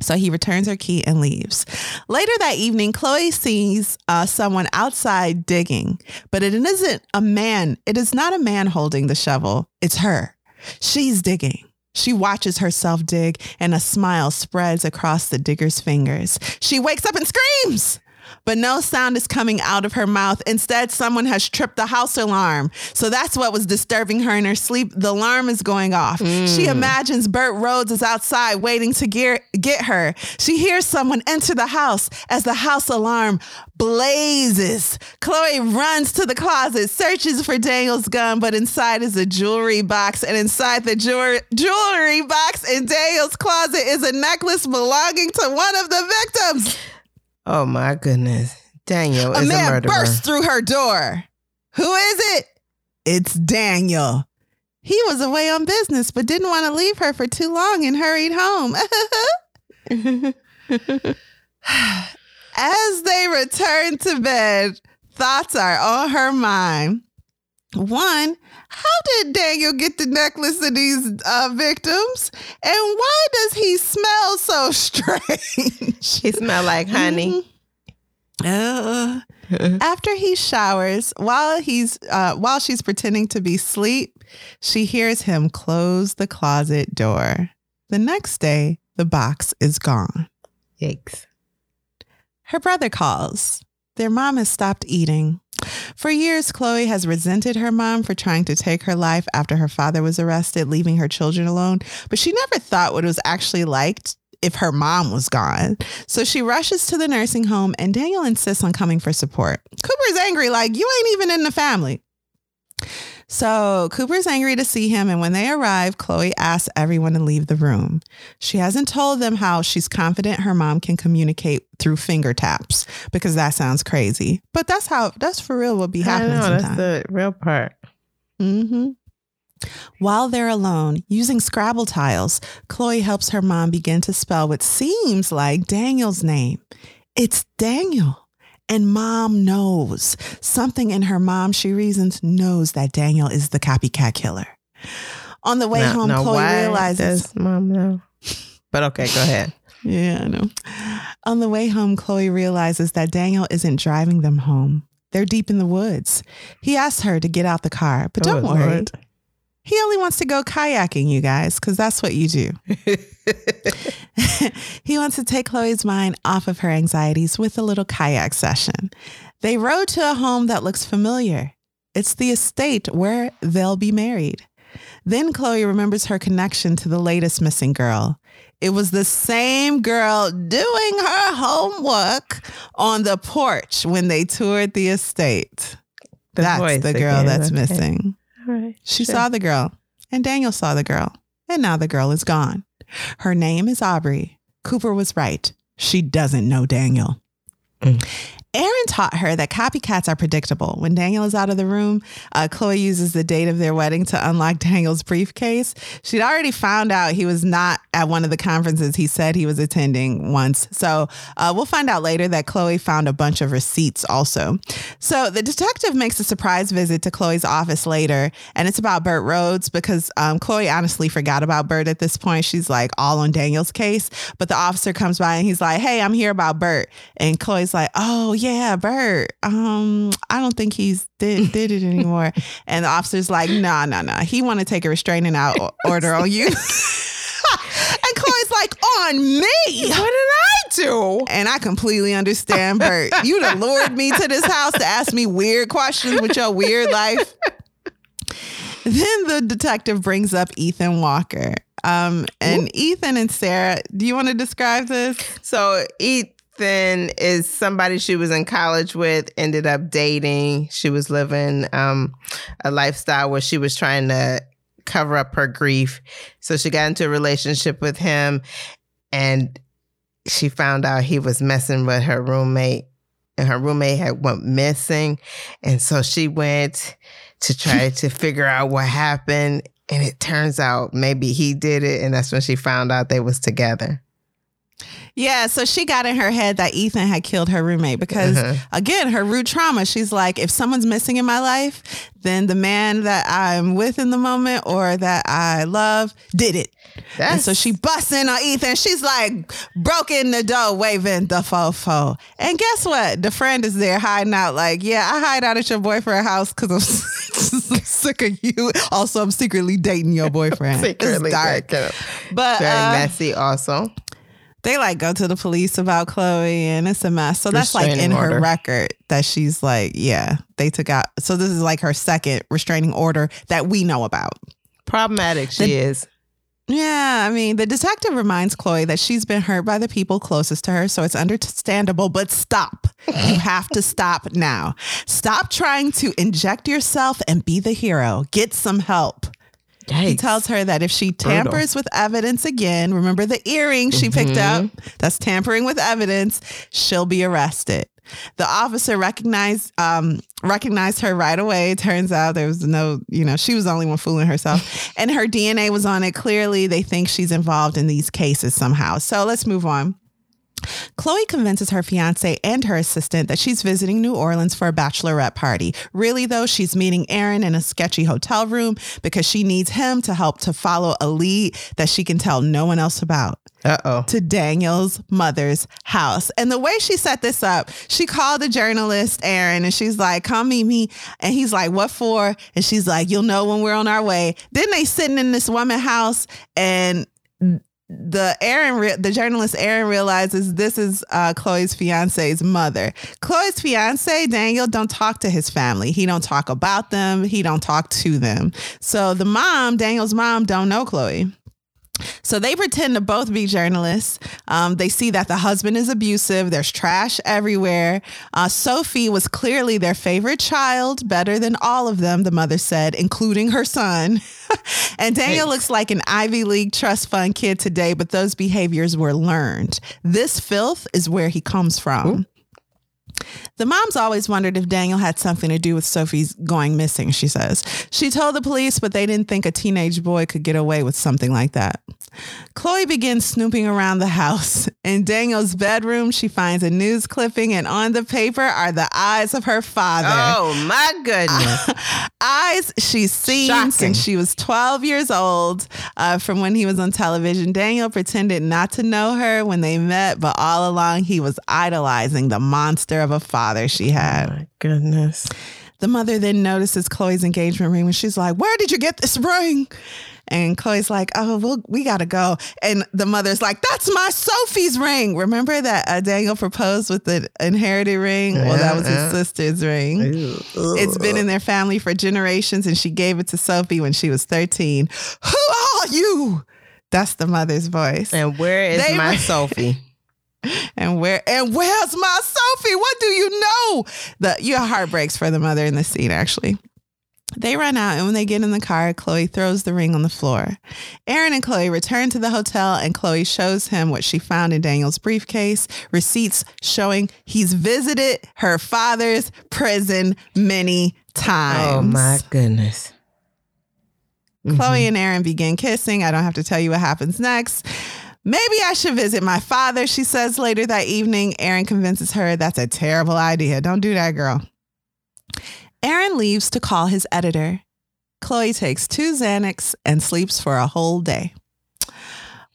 So he returns her key and leaves. Later that evening, Chloe sees uh, someone outside digging, but it isn't a man. It is not a man holding the shovel. It's her. She's digging. She watches herself dig, and a smile spreads across the digger's fingers. She wakes up and screams. But no sound is coming out of her mouth. Instead, someone has tripped the house alarm. So that's what was disturbing her in her sleep. The alarm is going off. Mm. She imagines Bert Rhodes is outside waiting to gear, get her. She hears someone enter the house as the house alarm blazes. Chloe runs to the closet, searches for Daniel's gun, but inside is a jewelry box. And inside the jewelry, jewelry box in Daniel's closet is a necklace belonging to one of the victims. Oh my goodness. Daniel A is a man murderer. bursts through her door. Who is it? It's Daniel. He was away on business, but didn't want to leave her for too long and hurried home. As they return to bed, thoughts are on her mind. One, how did Daniel get the necklace of these uh, victims? And why so strange? He smelled like honey. Uh, after he showers, while he's uh, while she's pretending to be asleep, she hears him close the closet door. The next day, the box is gone. Yikes. Her brother calls. Their mom has stopped eating. For years, Chloe has resented her mom for trying to take her life after her father was arrested, leaving her children alone. But she never thought what it was actually like if her mom was gone. So she rushes to the nursing home, and Daniel insists on coming for support. Cooper's angry, like, you ain't even in the family. So Cooper's angry to see him, and when they arrive, Chloe asks everyone to leave the room. She hasn't told them how she's confident her mom can communicate through finger taps because that sounds crazy. But that's how that's for real what be I happening know, that's the real part. hmm While they're alone, using Scrabble tiles, Chloe helps her mom begin to spell what seems like Daniel's name. It's Daniel. And mom knows. Something in her mom, she reasons, knows that Daniel is the copycat killer. On the way home, Chloe realizes. mom know? But okay, go ahead. Yeah, I know. On the way home, Chloe realizes that Daniel isn't driving them home. They're deep in the woods. He asks her to get out the car, but oh, don't Oh, worry. Lord. He only wants to go kayaking, you guys, because that's what you do. he wants to take Chloe's mind off of her anxieties with a little kayak session. They rode to a home that looks familiar. It's the estate where they'll be married. Then Chloe remembers her connection to the latest missing girl. It was the same girl doing her homework on the porch when they toured the estate. The that's the girl that's okay. missing. All right. She sure. saw the girl, and Daniel saw the girl, and now the girl is gone. Her name is Aubrey. Cooper was right. She doesn't know Daniel. Mm. Aaron taught her that copycats are predictable. When Daniel is out of the room, uh, Chloe uses the date of their wedding to unlock Daniel's briefcase. She'd already found out he was not at one of the conferences he said he was attending once. So uh, we'll find out later that Chloe found a bunch of receipts also. So the detective makes a surprise visit to Chloe's office later, and it's about Bert Rhodes because um, Chloe honestly forgot about Bert at this point. She's like all on Daniel's case, but the officer comes by and he's like, "Hey, I'm here about Bert," and Chloe's like, "Oh yeah, Bert. Um, I don't think he's did did it anymore." and the officer's like, "No, no, no. He want to take a restraining out order on you." and Chloe's like, "On me." What did I do? And I completely understand, Bert. You done lured me to this house to ask me weird questions with your weird life. Then the detective brings up Ethan Walker. Um, and Ethan and Sarah, do you want to describe this? So Ethan is somebody she was in college with, ended up dating. She was living um, a lifestyle where she was trying to cover up her grief. So she got into a relationship with him and she found out he was messing with her roommate and her roommate had went missing. And so she went to try to figure out what happened. And it turns out maybe he did it. And that's when she found out they was together. Yeah, so she got in her head that Ethan had killed her roommate because, Uh-huh. again, her root trauma. She's like, if someone's missing in my life, then the man that I'm with in the moment or that I love did it. And so she busts in on Ethan. She's like broken the door, waving the fofo. And guess what? The friend is there hiding out. Like, yeah, I hide out at your boyfriend's house because I'm sick of you. Also, I'm secretly dating your boyfriend. secretly it's dark, but very uh, messy also. They like go to the police about Chloe and it's a mess. So that's like in her record that she's like, yeah, they took out. So this is like her second restraining order that we know about. Problematic she The- is. Yeah, I mean, the detective reminds Chloe that she's been hurt by the people closest to her, so it's understandable, but stop. You have to stop now. Stop trying to inject yourself and be the hero. Get some help. He tells her that if she tampers with evidence again, remember the earring she picked up? That's tampering with evidence. She'll be arrested. The officer recognized um, recognized her right away. Turns out there was no, you know, she was the only one fooling herself, and her DNA was on it. Clearly, they think she's involved in these cases somehow. So let's move on. Chloe convinces her fiance and her assistant that she's visiting New Orleans for a bachelorette party. Really, though, she's meeting Aaron in a sketchy hotel room because she needs him to help to follow a lead that she can tell no one else about Uh oh. to Daniel's mother's house. And the way she set this up, she called the journalist, Aaron, and she's like, Come meet me. And he's like, What for? And she's like, You'll know when we're on our way. Then they sitting in this woman house and the Aaron, the journalist Aaron realizes this is uh, Chloe's fiance's mother. Chloe's fiance Daniel don't talk to his family. He don't talk about them. He don't talk to them. So the mom, Daniel's mom, don't know Chloe. So they pretend to both be journalists. Um, they see that the husband is abusive. There's trash everywhere. Uh, Sophie was clearly their favorite child, better than all of them, the mother said, including her son. and Daniel Thanks. looks like an Ivy League trust fund kid today, but those behaviors were learned. This filth is where he comes from. The mom's always wondered if Daniel had something to do with Sophie's going missing, she says. She told the police, but they didn't think a teenage boy could get away with something like that. Chloe begins snooping around the house. In Daniel's bedroom, she finds a news clipping, and on the paper are the eyes of her father. Oh my goodness. eyes she's seen Shocking. since she was 12 years old uh, from when he was on television. Daniel pretended not to know her when they met, but all along he was idolizing the monster of a father she had. my goodness. The mother then notices Chloe's engagement ring and she's like, Where did you get this ring? And Chloe's like, Oh, well, we gotta go. And the mother's like, That's my Sophie's ring. Remember that uh, Daniel proposed with the inherited ring? well, that was his sister's ring. It's been in their family for generations, and she gave it to Sophie when she was 13. Who are you? That's the mother's voice. And where is They my were- Sophie? And where and where's my Sophie? What do you know? The your heart breaks for the mother in the scene, actually. They run out, and when they get in the car, Chloe throws the ring on the floor. Aaron and Chloe return to the hotel, and Chloe shows him what she found in Daniel's briefcase receipts showing he's visited her father's prison many oh, times. Oh my goodness. Chloe mm-hmm. and Aaron begin kissing. I don't have to tell you what happens next. Maybe I should visit my father, she says later that evening. Aaron convinces her that's a terrible idea. Don't do that, girl. Aaron leaves to call his editor. Chloe takes two Xanax and sleeps for a whole day.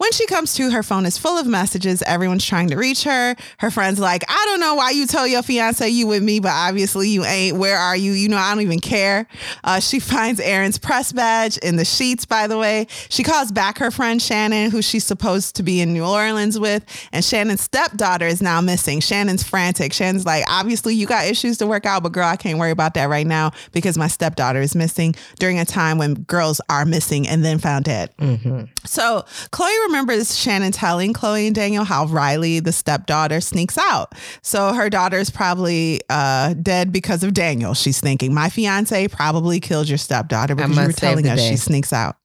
When she comes to, her phone is full of messages. Everyone's trying to reach her. Her friend's like, I don't know why you told your fiance you with me, but obviously you ain't. Where are you? You know, I don't even care. Uh, she finds Aaron's press badge in the sheets, by the way. She calls back her friend Shannon, who she's supposed to be in New Orleans with, and Shannon's stepdaughter is now missing. Shannon's frantic. Shannon's like, obviously you got issues to work out, but girl, I can't worry about that right now because my stepdaughter is missing during a time when girls are missing and then found dead. So Chloe remembers Shannon telling Chloe and Daniel how Riley, the stepdaughter, sneaks out. So her daughter's probably uh, dead because of Daniel. She's thinking, my fiance probably killed your stepdaughter because you were telling us day. she sneaks out.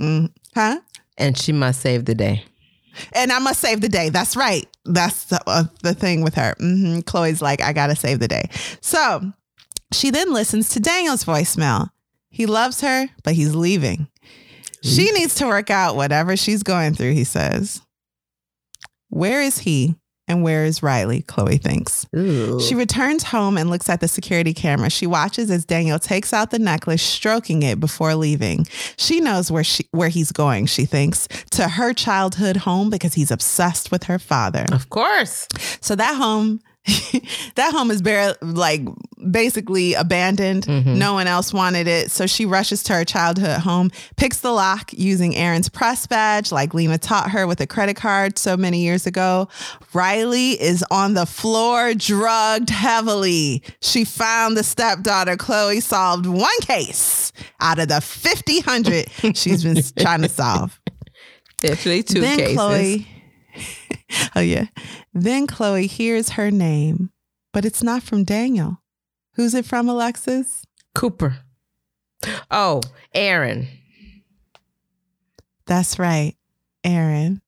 Mm, huh? And she must save the day. And I must save the day. That's right. That's the, uh, the thing with her. hmm Chloe's like, I got to save the day. So she then listens to Daniel's voicemail. He loves her, but he's leaving. She mm-hmm. needs to work out whatever she's going through, he says. Where is he and where is Riley? Chloe thinks. Ooh. She returns home and looks at the security camera. She watches as Daniel takes out the necklace, stroking it before leaving. She knows where she where he's going, she thinks, to her childhood home because he's obsessed with her father. of course. So that home that home is bare like basically abandoned. Mhm. No one else wanted it. So she rushes to her childhood home, picks the lock using Aaron's press badge, like Lena taught her with a credit card so many years ago. Riley is on the floor, drugged heavily. She found the stepdaughter. Chloe solved one case out of the 50, 100 she's been trying to solve. Definitely two then cases. Chloe, oh yeah. Then Chloe hears her name, but it's not from Daniel. Who's it from, Alexis? Cooper. Oh, Aaron. That's right, Aaron.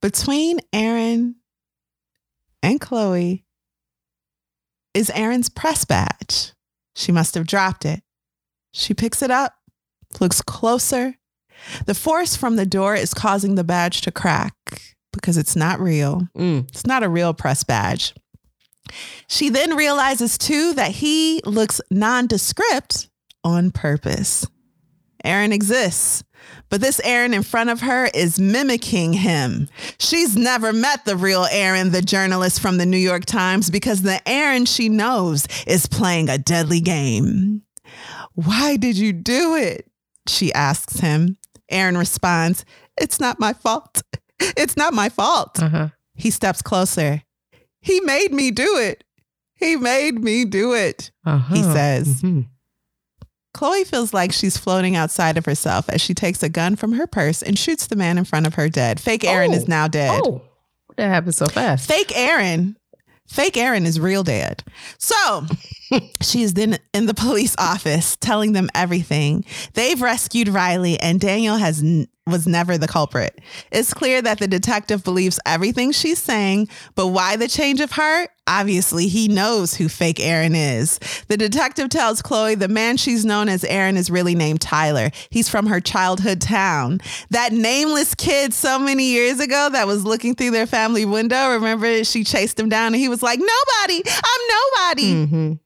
Between Aaron and Chloe is Aaron's press badge. She must have dropped it. She picks it up, looks closer. The force from the door is causing the badge to crack because it's not real. Mm. It's not a real press badge. She then realizes too that he looks nondescript on purpose. Aaron exists, but this Aaron in front of her is mimicking him. She's never met the real Aaron, the journalist from the New York Times, because the Aaron she knows is playing a deadly game. Why did you do it? She asks him. Aaron responds, It's not my fault. It's not my fault. Uh-huh. He steps closer. He made me do it. He made me do it. Uh-huh. He says. Mhm. Chloe feels like she's floating outside of herself as she takes a gun from her purse and shoots the man in front of her dead. Fake Aaron Oh. is now dead. Oh, that happened so fast. Fake Aaron. Fake Aaron is real dead. So she is then in the police office telling them everything. They've rescued Riley, and Daniel has n- was never the culprit. It's clear that the detective believes everything she's saying, but why the change of heart? Obviously, he knows who fake Aaron is. The detective tells Chloe the man she's known as Aaron is really named Tyler. He's from her childhood town. That nameless kid so many years ago that was looking through their family window. Remember, she chased him down and he was like, Nobody, I'm nobody. Mhm.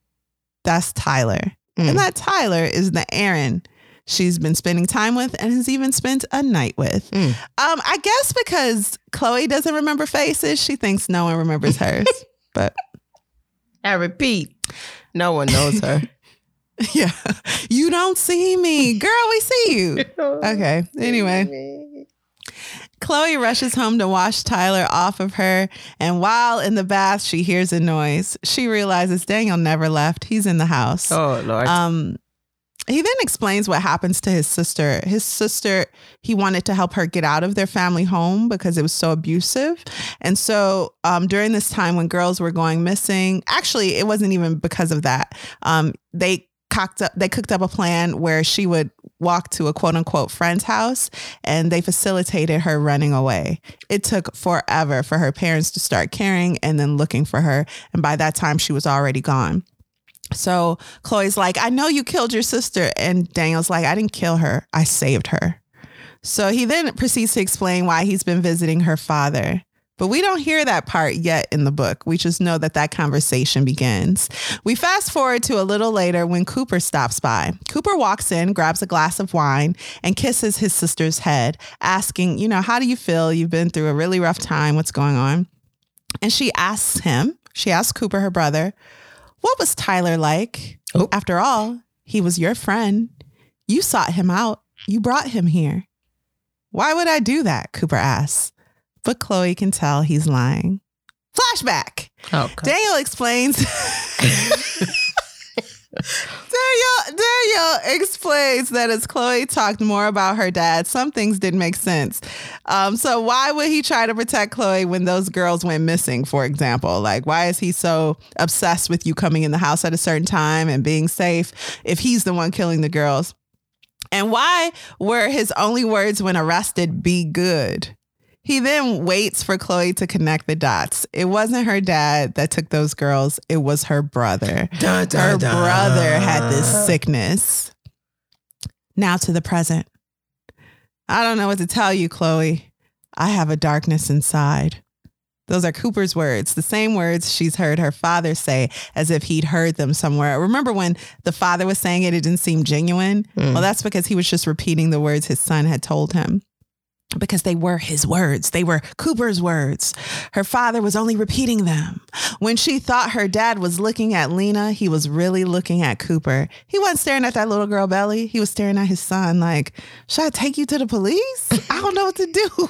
That's Tyler. Mm. And that Tyler is the Aaron she's been spending time with and has even spent a night with. Mm. Um, I guess because Chloe doesn't remember faces, she thinks no one remembers hers. but I repeat, no one knows her. yeah, you don't see me. Girl, we see you. Okay. Anyway, Chloe rushes home to wash Tyler off of her. And while in the bath, she hears a noise. She realizes Daniel never left. He's in the house. Oh Lord. Um, he then explains what happens to his sister. His sister, he wanted to help her get out of their family home because it was so abusive. And so um, during this time when girls were going missing, actually, it wasn't even because of that. Um, they cocked up, they cooked up a plan where she would walk to a quote unquote friend's house and they facilitated her running away. It took forever for her parents to start caring and then looking for her. And by that time, she was already gone. So Chloe's like, I know you killed your sister. And Daniel's like, I didn't kill her. I saved her. So he then proceeds to explain why he's been visiting her father. But we don't hear that part yet in the book. We just know that that conversation begins. We fast forward to a little later when Cooper stops by. Cooper walks in, grabs a glass of wine, and kisses his sister's head, asking, You know, how do you feel? You've been through a really rough time. What's going on? And she asks him, she asks Cooper, her brother, what was Tyler like? Oh. After all, he was your friend. You sought him out. You brought him here. Why would I do that? Cooper asks. But Chloe can tell he's lying. Flashback. oh, God. Daniel explains. Daniel, Daniel explains that as Chloe talked more about her dad, some things didn't make sense. Um, so why would he try to protect Chloe when those girls went missing, for example? Like, why is he so obsessed with you coming in the house at a certain time and being safe if he's the one killing the girls? And why were his only words when arrested, be good? He then waits for Chloe to connect the dots. It wasn't her dad that took those girls, it was her brother. Dun, dun, Her dun. brother had this sickness. Now to the present. I don't know what to tell you, Chloe. I have a darkness inside. Those are Cooper's words, the same words she's heard her father say as if he'd heard them somewhere. Remember when the father was saying it, it didn't seem genuine? Mm. Well, that's because he was just repeating the words his son had told him. Because they were his words. They were Cooper's words. Her father was only repeating them. When she thought her dad was looking at Lena, he was really looking at Cooper. He wasn't staring at that little girl belly. He was staring at his son, like, Should I take you to the police? I don't know what to do.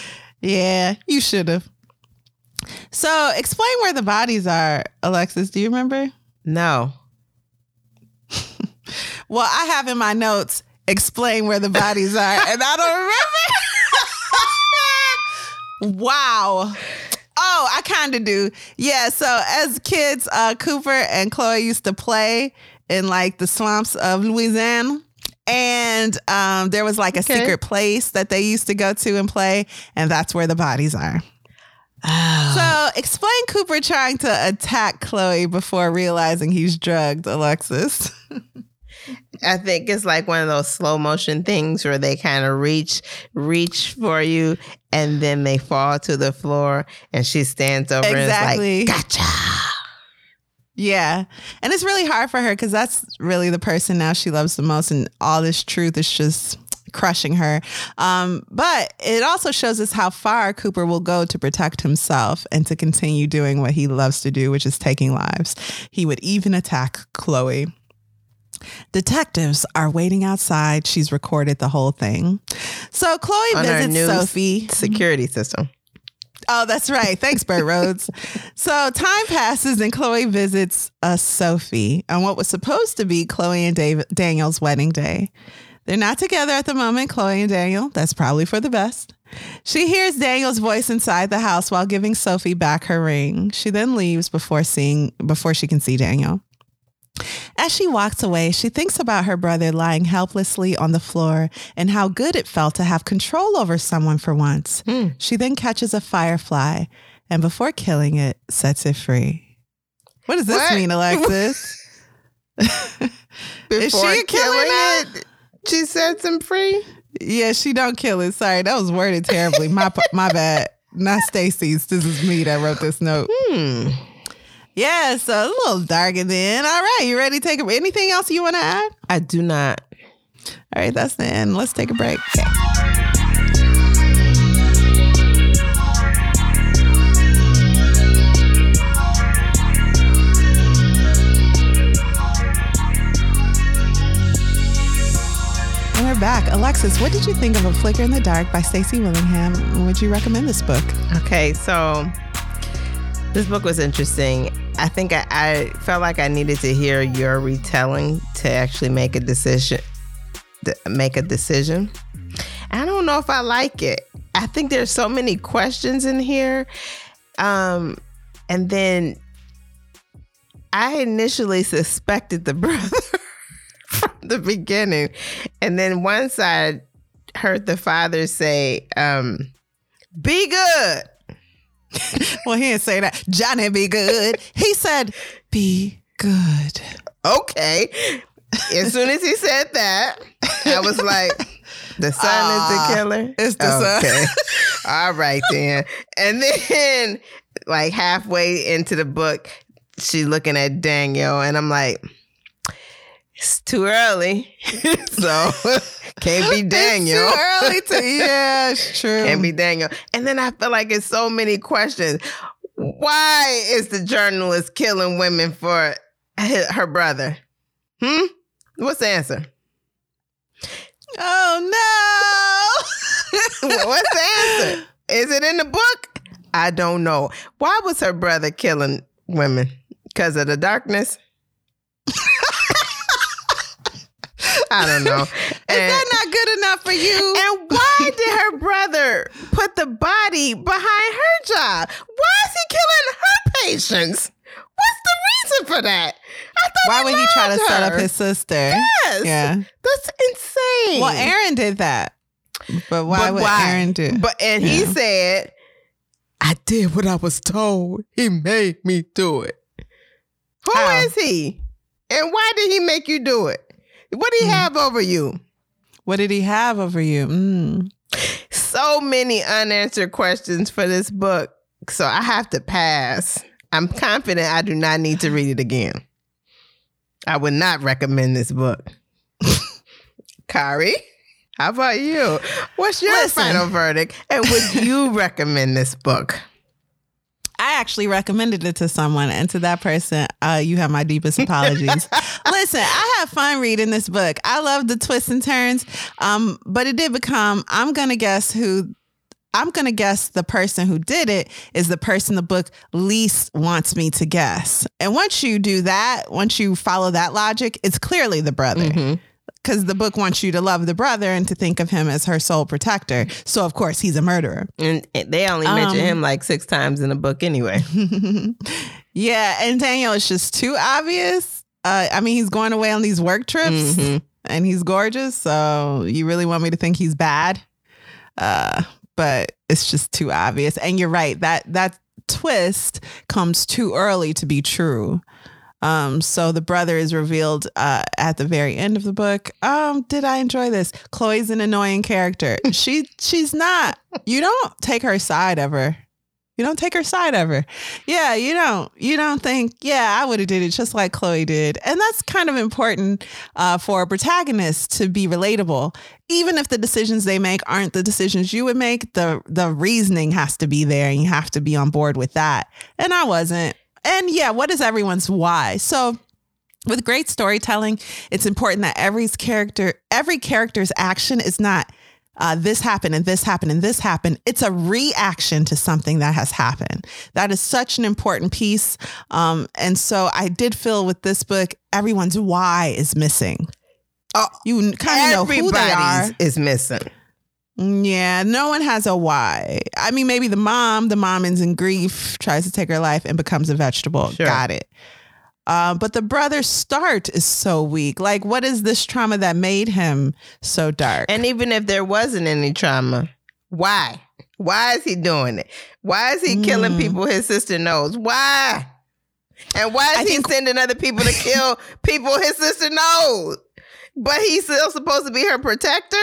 yeah, you should have. So, explain where the bodies are, Alexis. Do you remember? No. Well, I have in my notes explain where the bodies are, and I don't remember. wow. Oh, I kind of do. Yeah. So as kids, uh, Cooper and Chloe used to play in like the swamps of Louisiana. And um, there was like a Okay. secret place that they used to go to and play, and that's where the bodies are. Oh. So explain Cooper trying to attack Chloe before realizing he's drugged, Alexis. I think it's like one of those slow motion things where they kind of reach, reach for you, and then they fall to the floor, and she stands over Exactly. and is like, "Gotcha." Yeah. And it's really hard for her because that's really the person now she loves the most. And all this truth is just crushing her. Um, but it also shows us how far Cooper will go to protect himself and to continue doing what he loves to do, which is taking lives. He would even attack Chloe. Detectives are waiting outside. She's recorded the whole thing. So Chloe On visits Sophie. Security system. Oh, that's right. Thanks, Bert Rhodes. so time passes and Chloe visits uh, Sophie on what was supposed to be Chloe and Dave- Daniel's wedding day. They're not together at the moment, Chloe and Daniel. That's probably for the best. She hears Daniel's voice inside the house while giving Sophie back her ring. She then leaves before seeing before she can see Daniel. As she walks away, she thinks about her brother lying helplessly on the floor and how good it felt to have control over someone for once. Hmm. She then catches a firefly and before killing it, sets it free. What does this What? mean, Alexis? Is Before she a killing now? it, she sets him free. yeah, she don't kill it. Sorry, that was worded terribly. My my bad. Not Stacy's. This is me that wrote this note. Hmm. Yeah, so a little darker then. All right, you ready to take a anything else you want to add? I do not. All right, that's the end. Let's take a break. And we're back. Alexis, what did you think of A Flicker in the Dark by Stacy Willingham? Would you recommend this book? Okay, so this book was interesting. I think I, I felt like I needed to hear your retelling to actually make a decision. Make a decision. I don't know if I like it. I think there's so many questions in here, um, and then I initially suspected the brother from the beginning, and then once I heard the father say, um, "Be good." Well, he didn't say that. Johnny, be good. He said, be good. okay. As soon as he said that, I was like, the son Ah, is the killer. it's the okay. All right then. And then, like halfway into the book, she's looking at Daniel, and I'm like, it's too early, so can't be Daniel. It's too early to. Yeah, it's true. Can't be Daniel. And then I feel like it's so many questions. Why is the journalist killing women for her brother? Hmm? What's the answer? Oh no! What's the answer? Is it in the book? I don't know. Why was her brother killing women? Because of the darkness? I don't know. Is And- that not good enough for you? And why did her brother put the body behind her job? Why is he killing her patients? What's the reason for that? I thought Why would he try to set up his sister? Yes. Yeah. That's insane. Well, Aaron did that. But why But would why? Aaron do? But and he said, I did what I was told. He made me do it. Who is he? And why did he make you do it? What did he Mm. have over you? what did he have over you? Mm. so many unanswered questions for this book. So I have to pass. I'm confident I do not need to read it again. I would not recommend this book. Kari? How about you? What's your Listen. final verdict? And would you recommend this book? I actually recommended it to someone, and to that person, uh, you have my deepest apologies. Listen, I had fun reading this book. I love the twists and turns, um, but it did become. I'm gonna guess who. I'm gonna guess the person who did it is the person the book least wants me to guess. And once you do that, once you follow that logic, it's clearly the brother. Mhm. Because the book wants you to love the brother and to think of him as her sole protector. So of course he's a murderer. And they only mention Um, him like six times in the book anyway. yeah, and Daniel is just too obvious. Uh, I mean, he's going away on these work trips, Mhm. and he's gorgeous. So you really want me to think he's bad? Uh, but it's just too obvious. And you're right that that twist comes too early to be true. Um, so the brother is revealed uh, at the very end of the book. Um, did I enjoy this? Chloe's an annoying character. she she's not. You don't take her side ever. You don't take her side ever. Yeah, you don't. You don't think, yeah, I would have did it just like Chloe did. And that's kind of important uh, for a protagonist to be relatable. Even if the decisions they make aren't the decisions you would make, the the reasoning has to be there and you have to be on board with that. And I wasn't. And yeah, what is everyone's why? So with great storytelling, it's important that every character, every character's action is not uh, this happened and this happened and this happened. It's a reaction to something that has happened. That is such an important piece. Um, and so I did feel with this book, everyone's why is missing. Oh, You kind of know who they are. Everybody's is missing. Yeah, no one has a why. I mean, maybe the mom, the mom is in grief, tries to take her life and becomes a vegetable. Sure. Got it. Uh, but the brother's start is so weak. Like, what is this trauma that made him so dark? And even if there wasn't any trauma, why? Why is he doing it? Why is he killing Mm. people his sister knows? Why? And why is I he think- sending other people to kill people his sister knows? But he's still supposed to be her protector?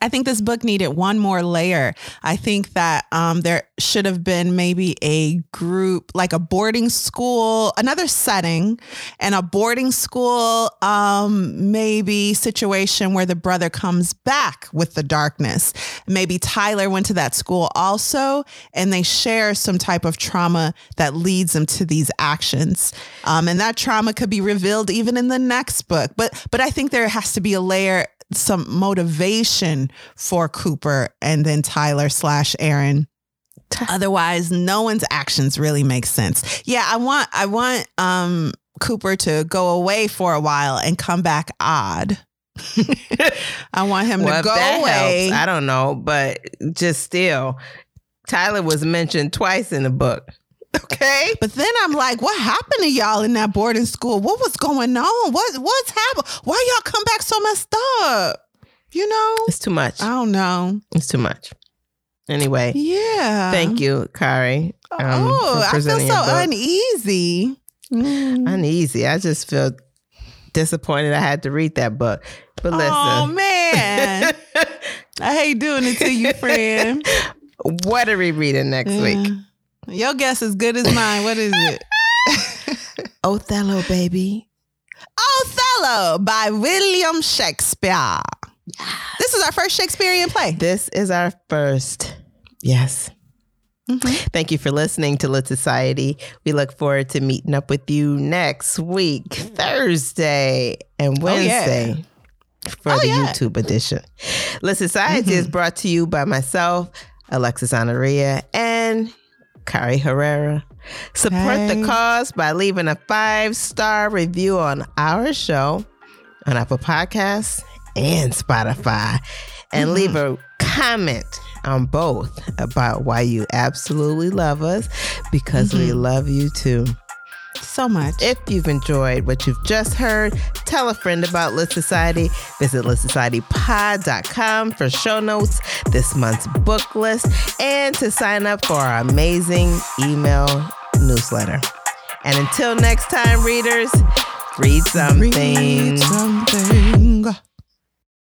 I think this book needed one more layer. I think that um, there should have been maybe a group, like a boarding school, another setting, and a boarding school, um, maybe situation where the brother comes back with the darkness. Maybe Tyler went to that school also, and they share some type of trauma that leads them to these actions. Um, and that trauma could be revealed even in the next book. But but I think there has to be a layer some motivation for Cooper and then Tyler slash Aaron. Otherwise, no one's actions really make sense. Yeah, I want I want um Cooper to go away for a while and come back odd. I want him well, to go away. helps, I don't know, but just still, Tyler was mentioned twice in the book. Okay. But then I'm like, what happened to y'all in that boarding school? What was going on? What what's happened? Why y'all come back so messed up? You know? It's too much. I don't know. It's too much. Anyway, Yeah. thank you, Kari. um, oh, I feel so uneasy. Mm. uneasy. I just feel disappointed I had to read that book. But listen. Oh man, I hate doing it to you, friend. what are we reading next week? Your guess is good as mine. What is it? Othello, baby. Othello by William Shakespeare. This is our first Shakespearean play. This is our first. Yes. Mhm. Thank you for listening to Lit Society. We look forward to meeting up with you next week, Thursday and Oh, yeah. Wednesday for Oh, the yeah. YouTube edition. Lit Society is brought to you by myself, Alexis Honoria, and Kari Herrera. Support Hey. the cause by leaving a five star review on our show on Apple Podcasts and Spotify, and mm-hmm. leave a comment on both about why you absolutely love us because we mm-hmm. love you too. So much. If you've enjoyed what you've just heard, tell a friend about Lit Society. Visit litsocietypod.com for show notes, this month's book list, and to sign up for our amazing email newsletter. And until next time, readers, read something. Read something.